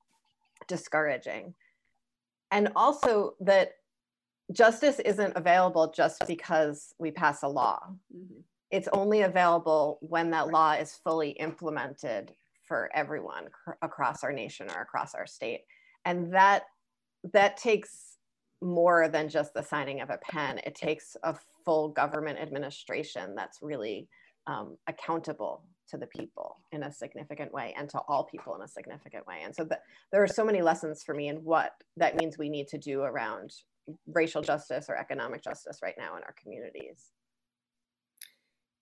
Speaker 2: discouraging. And also that justice isn't available just because we pass a law. Mm-hmm. It's only available when that law is fully implemented for everyone cr- across our nation or across our state. And that that takes more than just the signing of a pen. It takes a full government administration that's really um, accountable to the people in a significant way and to all people in a significant way. And so the, there are so many lessons for me in what that means we need to do around racial justice or economic justice right now in our communities.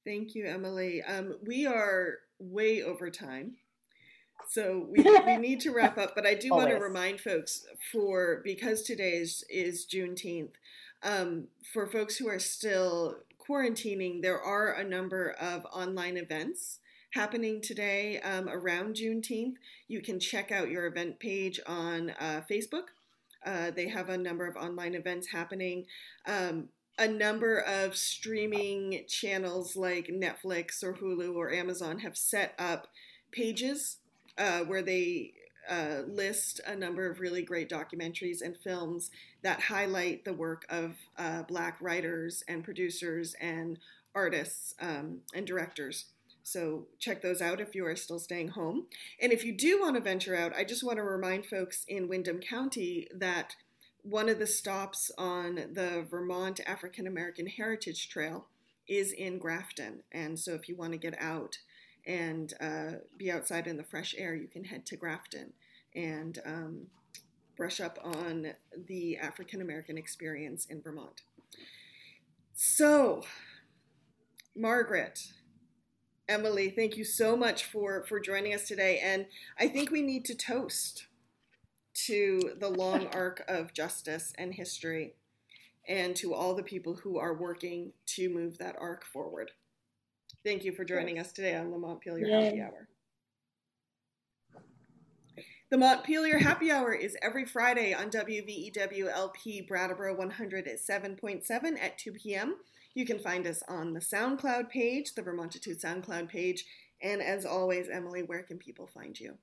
Speaker 1: Thank you, Emily. Um, we are way over time. So we, we [laughs] need to wrap up, but I do want to remind folks for because today is, is Juneteenth, um, for folks who are still quarantining, there are a number of online events happening today um, around Juneteenth. You can check out your event page on uh, Facebook. Uh, they have a number of online events happening. Um, a number of streaming channels like Netflix or Hulu or Amazon have set up pages uh, where they uh, list a number of really great documentaries and films that highlight the work of uh, Black writers and producers and artists um, and directors. So check those out if you are still staying home. And if you do want to venture out, I just want to remind folks in Windham County that one of the stops on the Vermont African American Heritage Trail is in Grafton. And so if you want to get out and uh, be outside in the fresh air, you can head to Grafton and um, brush up on the African American experience in Vermont. So, Margaret, Emily, thank you so much for, for joining us today. And I think we need to toast to the long [laughs] arc of justice and history and to all the people who are working to move that arc forward. Thank you for joining us today on the Montpelier. Happy Hour. The Montpelier Happy Hour is every Friday on WVEWLP Brattleboro 107.7 at 2 p.m. You can find us on the SoundCloud page, the Vermontitude SoundCloud page. And as always, Emily, where can people find you?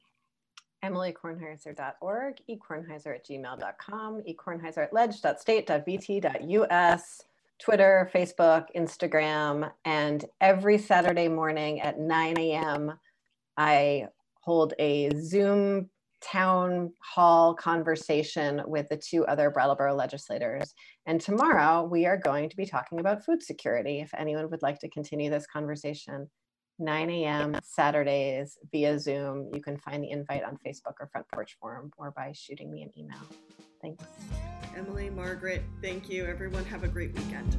Speaker 2: emilykornheiser.org, ekornheiser at gmail.com, ekornheiser at leg.state.vt.us, Twitter, Facebook, Instagram, and every Saturday morning at 9 a.m., I hold a Zoom town hall conversation with the two other Brattleboro legislators. And tomorrow we are going to be talking about food security. If anyone would like to continue this conversation, 9 a.m. Saturdays via Zoom. You can find the invite on Facebook or Front Porch Forum or by shooting me an email. Thanks.
Speaker 1: Emily, Margaret, thank you. Everyone, have a great weekend.